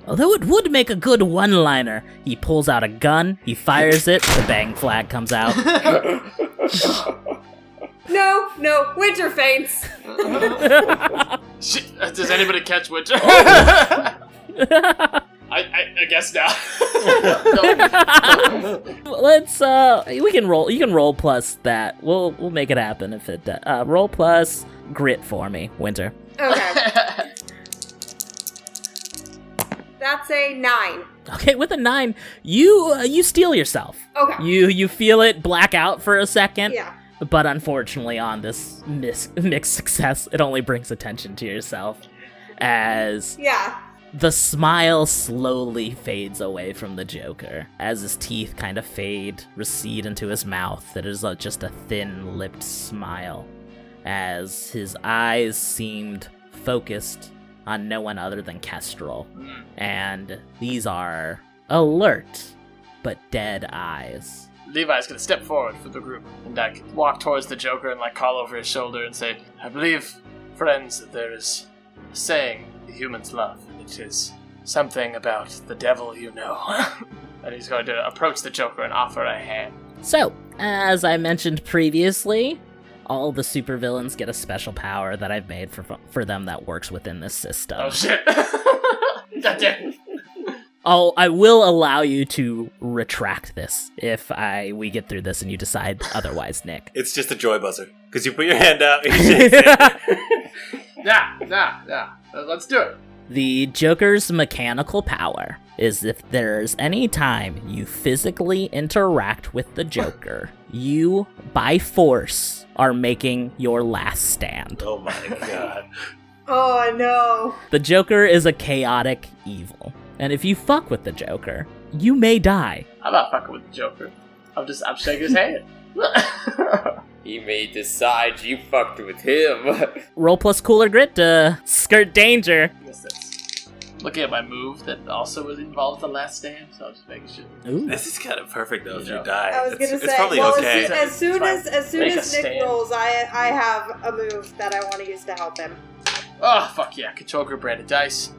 G: Although it would make a good one liner. He pulls out a gun, he fires it, the bang flag comes out.
I: No, no, Winter faints.
J: Shit, does anybody catch Winter? I, I, I guess not.
G: Let's uh we can roll you can roll plus that. We'll we'll make it happen if it do- uh roll plus grit for me, Winter.
I: Okay. That's a nine.
G: Okay, with a 9, you uh, you steal yourself.
I: Okay.
G: You you feel it black out for a second.
I: Yeah.
G: But unfortunately on this mis- mixed success, it only brings attention to yourself as
I: Yeah.
G: the smile slowly fades away from the Joker as his teeth kind of fade, recede into his mouth. It is uh, just a thin lipped smile as his eyes seemed focused on no one other than Kestrel. And these are alert but dead eyes.
J: Levi's gonna step forward for the group and like walk towards the Joker and like call over his shoulder and say, "I believe, friends, that there is a saying the humans love. It is something about the devil you know." and he's going to approach the Joker and offer a hand.
G: So, as I mentioned previously, all the supervillains get a special power that I've made for for them that works within this system.
J: Oh shit! Goddamn.
G: I'll I will allow you to retract this if I we get through this and you decide otherwise, Nick.
C: It's just a joy buzzer because you put your hand out. And you shake it.
J: Yeah, yeah, yeah. Let's do it.
G: The Joker's mechanical power is if there's any time you physically interact with the Joker, you, by force, are making your last stand.
C: oh my god!
I: Oh no.
G: The Joker is a chaotic evil. And if you fuck with the Joker, you may die.
J: I'm not fucking with the Joker. I'm just I'm shaking his hand.
H: He may decide you fucked with him.
G: Roll plus cooler grit to skirt danger.
J: Guess looking at my move that also was involved in the last stand, so I'm just making sure.
G: Ooh.
C: This is kind of perfect though. If
J: You know.
C: you die,
I: I was
C: it's,
I: gonna
C: it's
I: say,
C: probably
I: well,
C: okay.
I: as, as soon as as soon
J: Make
I: as Nick
J: stand.
I: rolls, I I have a move that I want to use to help him.
J: Oh fuck yeah! Control group branded dice.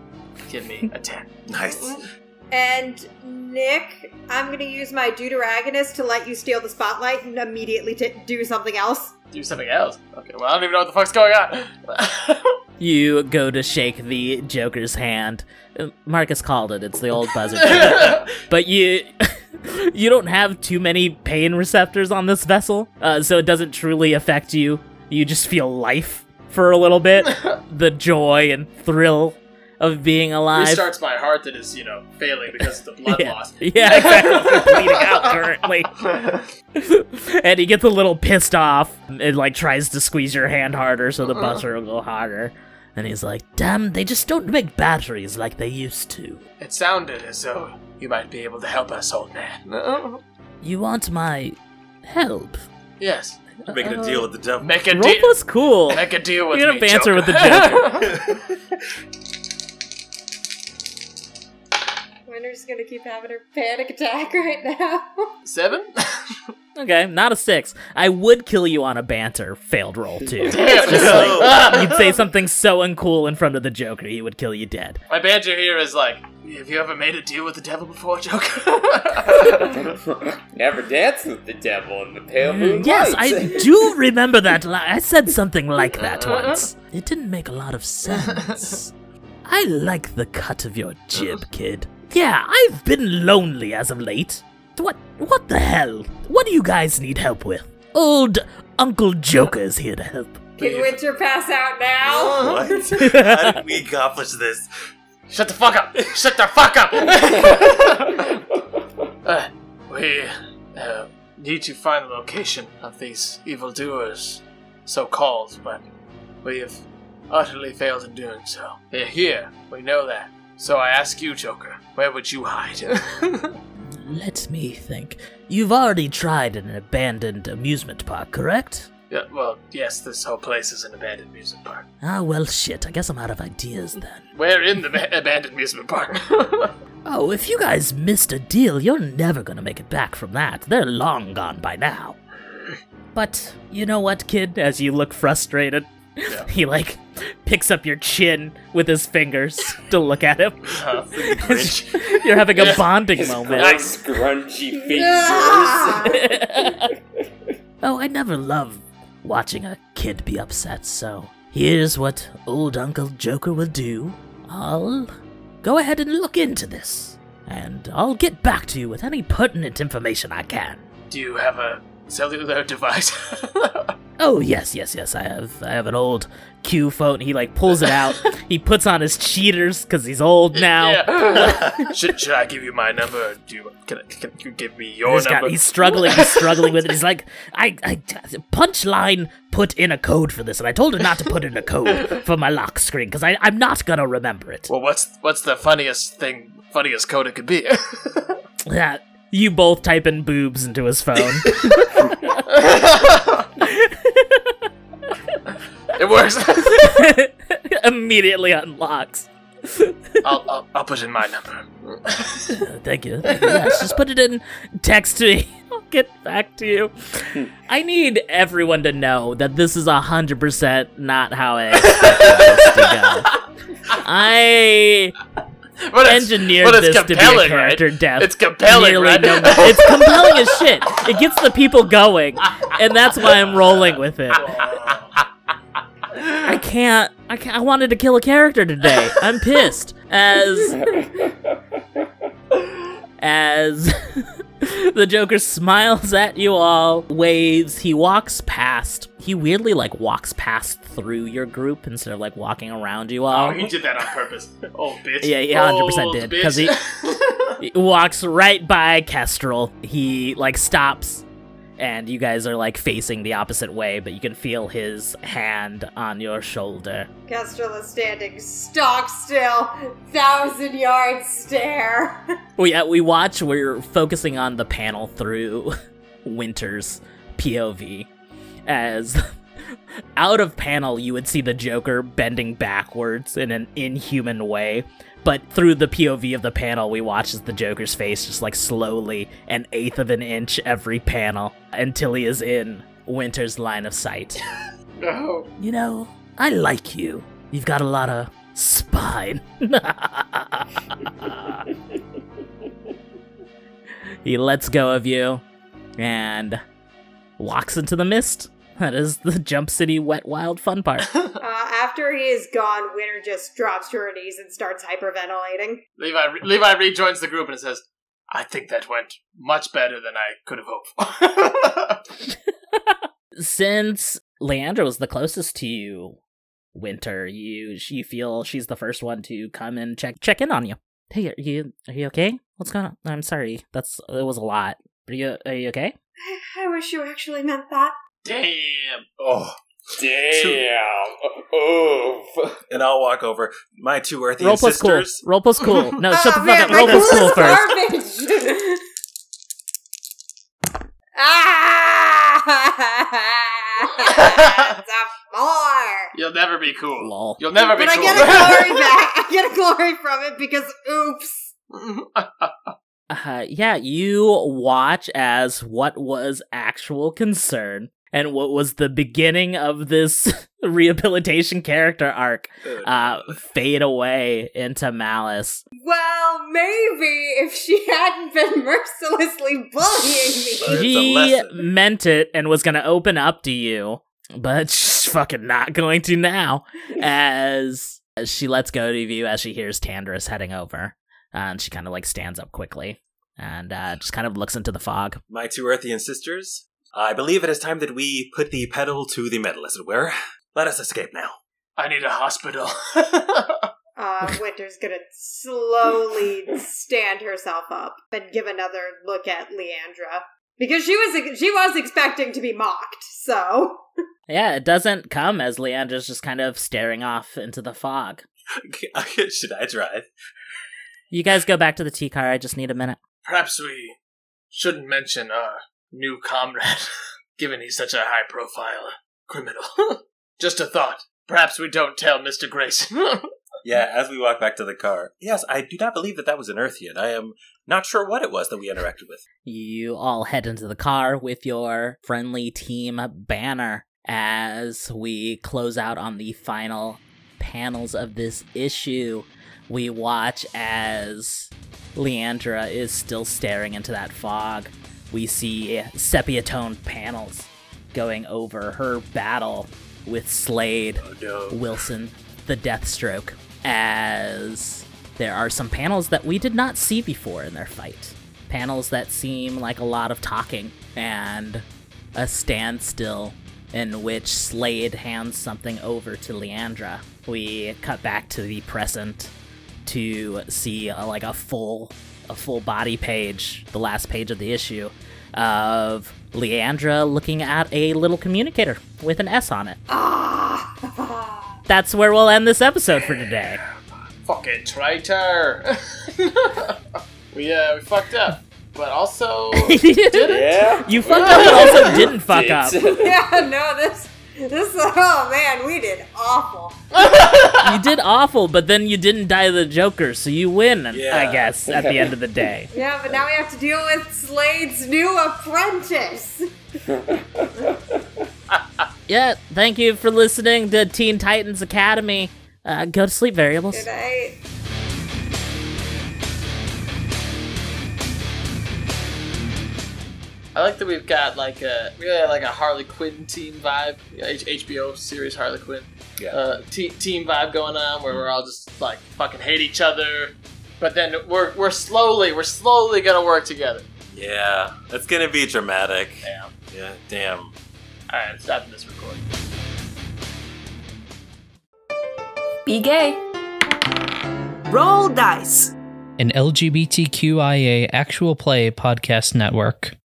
J: Give me a ten.
C: nice.
I: And Nick, I'm gonna use my deuteragonist to let you steal the spotlight and immediately t- do something else.
J: Do something else. Okay, well I don't even know what the fuck's going on.
G: You go to shake the Joker's hand. Uh, Marcus called it. It's the old buzzer. but you you don't have too many pain receptors on this vessel, uh, so it doesn't truly affect you. You just feel life for a little bit, the joy and thrill of being alive.
J: Restarts my heart that is, you know, failing because of the blood
G: yeah.
J: loss.
G: Yeah, exactly. Bleeding out currently. and he gets a little pissed off and like tries to squeeze your hand harder so the buzzer will go harder. And he's like, "Damn, they just don't make batteries like they used to."
J: It sounded as though you might be able to help us, old man.
G: You want my help?
J: Yes.
C: You're making a deal with the devil.
J: Make a
G: Roll
J: deal.
G: was cool.
J: Make a deal with
G: You're gonna
J: me,
G: banter with the
J: Joker.
I: Winter's gonna keep having her panic attack right now.
J: Seven?
G: Okay, not a six. I would kill you on a banter failed roll too.
J: Damn.
G: Just like ah, you'd say something so uncool in front of the Joker, he would kill you dead.
J: My banter here is like, have you ever made a deal with the devil before, Joker?
H: Never danced with the devil in the pale mm, moonlight.
G: Yes, I do remember that. Li- I said something like that once. It didn't make a lot of sense. I like the cut of your jib, kid. Yeah, I've been lonely as of late. What? What the hell? What do you guys need help with? Old Uncle Joker is here to help.
I: Can Winter pass out now?
C: What? How did we accomplish this?
J: Shut the fuck up! Shut the fuck up! Uh, we uh, need to find the location of these evildoers, so called, but we have utterly failed in doing so. They're here, we know that. So I ask you, Joker, where would you hide?
G: Let me think. You've already tried an abandoned amusement park, correct?
J: yeah, well, yes, this whole place is an abandoned amusement park.
G: Ah, well, shit. I guess I'm out of ideas then.
J: We're in the ba- abandoned amusement park.
G: Oh, if you guys missed a deal, you're never gonna make it back from that. They're long gone by now. But you know what, kid? As you look frustrated, he like picks up your chin with his fingers to look at him.
J: Uh,
G: You're having a bonding
H: His
G: moment.
H: nice grungy features.
G: Oh, I never love watching a kid be upset, so here's what old Uncle Joker will do. I'll go ahead and look into this, and I'll get back to you with any pertinent information I can.
J: Do you have a cellular device?
G: Oh yes, yes, yes. I have I have an old Q phone. He like pulls it out. he puts on his cheaters because he's old now.
J: Yeah. should, should I give you my number? Do you, can, I- can you give me your
G: He's, got-
J: number?
G: he's struggling. He's struggling with it. He's like, I, I, punchline put in a code for this, and I told her not to put in a code for my lock screen because I, I'm not gonna remember it.
J: Well, what's what's the funniest thing, funniest code it could be?
G: Yeah, you both type in boobs into his phone.
J: It works.
G: Immediately unlocks.
J: I'll, I'll I'll put in my number.
G: Uh, thank you. Thank you. Yes, just put it in text me. I'll get back to you. I need everyone to know that this is hundred percent not how I expected this to go. I
J: But
G: engineered
J: but
G: this to be a character
J: right?
G: death.
J: It's compelling, right?
G: no- it's compelling as shit. It gets the people going, and that's why I'm rolling with it. I can't. I can't. I wanted to kill a character today. I'm pissed. As as the Joker smiles at you all, waves. He walks past. He weirdly like walks past through your group instead of like walking around you all.
J: Oh, he did that on purpose. Oh, bitch.
G: Yeah, oh, he 100%
J: Old
G: did because he, he walks right by Kestrel. He like stops, and you guys are like facing the opposite way, but you can feel his hand on your shoulder.
I: Kestrel is standing stock still, thousand yard stare.
G: We uh, we watch. We're focusing on the panel through Winter's POV, as out of panel you would see the Joker bending backwards in an inhuman way. But through the POV of the panel, we watch as the Joker's face just like slowly, an eighth of an inch every panel, until he is in Winter's line of sight.
J: No.
G: You know, I like you. You've got a lot of spine. he lets go of you and walks into the mist. That is the Jump City Wet Wild fun part.
I: after he is gone, Winter just drops to her knees and starts hyperventilating.
J: Levi, Levi rejoins the group and says, I think that went much better than I could have hoped for.
G: Since Leandra was the closest to you, Winter, you you feel she's the first one to come and check check in on you. Hey, are you are you okay? What's going on? I'm sorry. That's it was a lot. Are you are you okay?
I: I wish you actually meant that.
J: Damn.
C: Oh,
H: Damn. Oof.
C: and I'll walk over. My two earthy
G: Roll plus cool.
C: sisters.
G: Roll plus cool. No, shut the
I: Oh,
G: fuck
I: man,
G: up.
I: my
G: Roll plus
I: cool
G: cool
I: is
G: first.
I: garbage. ah! it's a four.
J: You'll never be cool.
G: Lol.
J: You'll never be cool.
I: But I get a glory back. I get a glory from it because oops.
G: Uh, yeah, you watch as what was actual concern and what was the beginning of this rehabilitation character arc uh, fade away into malice.
I: Well, maybe if she hadn't been mercilessly bullying me.
G: She meant it and was going to open up to you, but she's fucking not going to now as, as she lets go of you as she hears Tandris heading over. and she kind of like stands up quickly and uh, just kind of looks into the fog.
C: My two Earthian sisters, I believe it is time that we put the pedal to the metal, as it were. Let us escape now.
J: I need a hospital.
I: Uh, Winter's gonna slowly stand herself up and give another look at Leandra because she was she was expecting to be mocked. So
G: Yeah, it doesn't come as Leandra's just kind of staring off into the fog.
C: Should I drive?
G: You guys go back to the T car. I just need a minute.
J: Perhaps we shouldn't mention our new comrade, given he's such a high profile criminal. Just a thought. Perhaps we don't tell Mr. Grayson.
C: Yeah, as we walk back to the car. Yes, I do not believe that that was an Earthian. I am not sure what it was that we interacted with.
G: You all head into the car with your friendly team banner as we close out on the final panels of this issue. We watch as Leandra is still staring into that fog. We see sepia toned panels going over her battle with Slade, Wilson, the Deathstroke, as there are some panels that we did not see before in their fight. Panels that seem like a lot of talking and a standstill in which Slade hands something over to Leandra. We cut back to the present to see uh, like a full a full body page, the last page of the issue of Leandra looking at a little communicator with an S on it. That's where we'll end this episode for today.
J: Fucking traitor. we uh we fucked up. But also
G: Yeah. You fucked up but also didn't fuck up.
I: yeah, no, this this oh man, we did awful.
G: you did awful, but then you didn't die the Joker, so you win, I guess, at the end of the day.
I: Yeah, but now we have to deal with Slade's new apprentice.
G: Yeah, thank you for listening to Teen Titans Academy. Uh, go to sleep, variables.
I: Good night.
J: I I like that we've got like a we got like a Harley Quinn team vibe, H- HBO series Harley Quinn.
C: Yeah.
J: Uh, te- team vibe going on where we're all just like fucking hate each other, but then we're we're slowly we're slowly gonna work together.
C: Yeah, it's gonna be dramatic.
J: Damn.
C: Yeah, damn.
J: All right, stop this recording.
A: Be gay.
M: Roll dice.
N: An LGBTQIA actual play podcast network.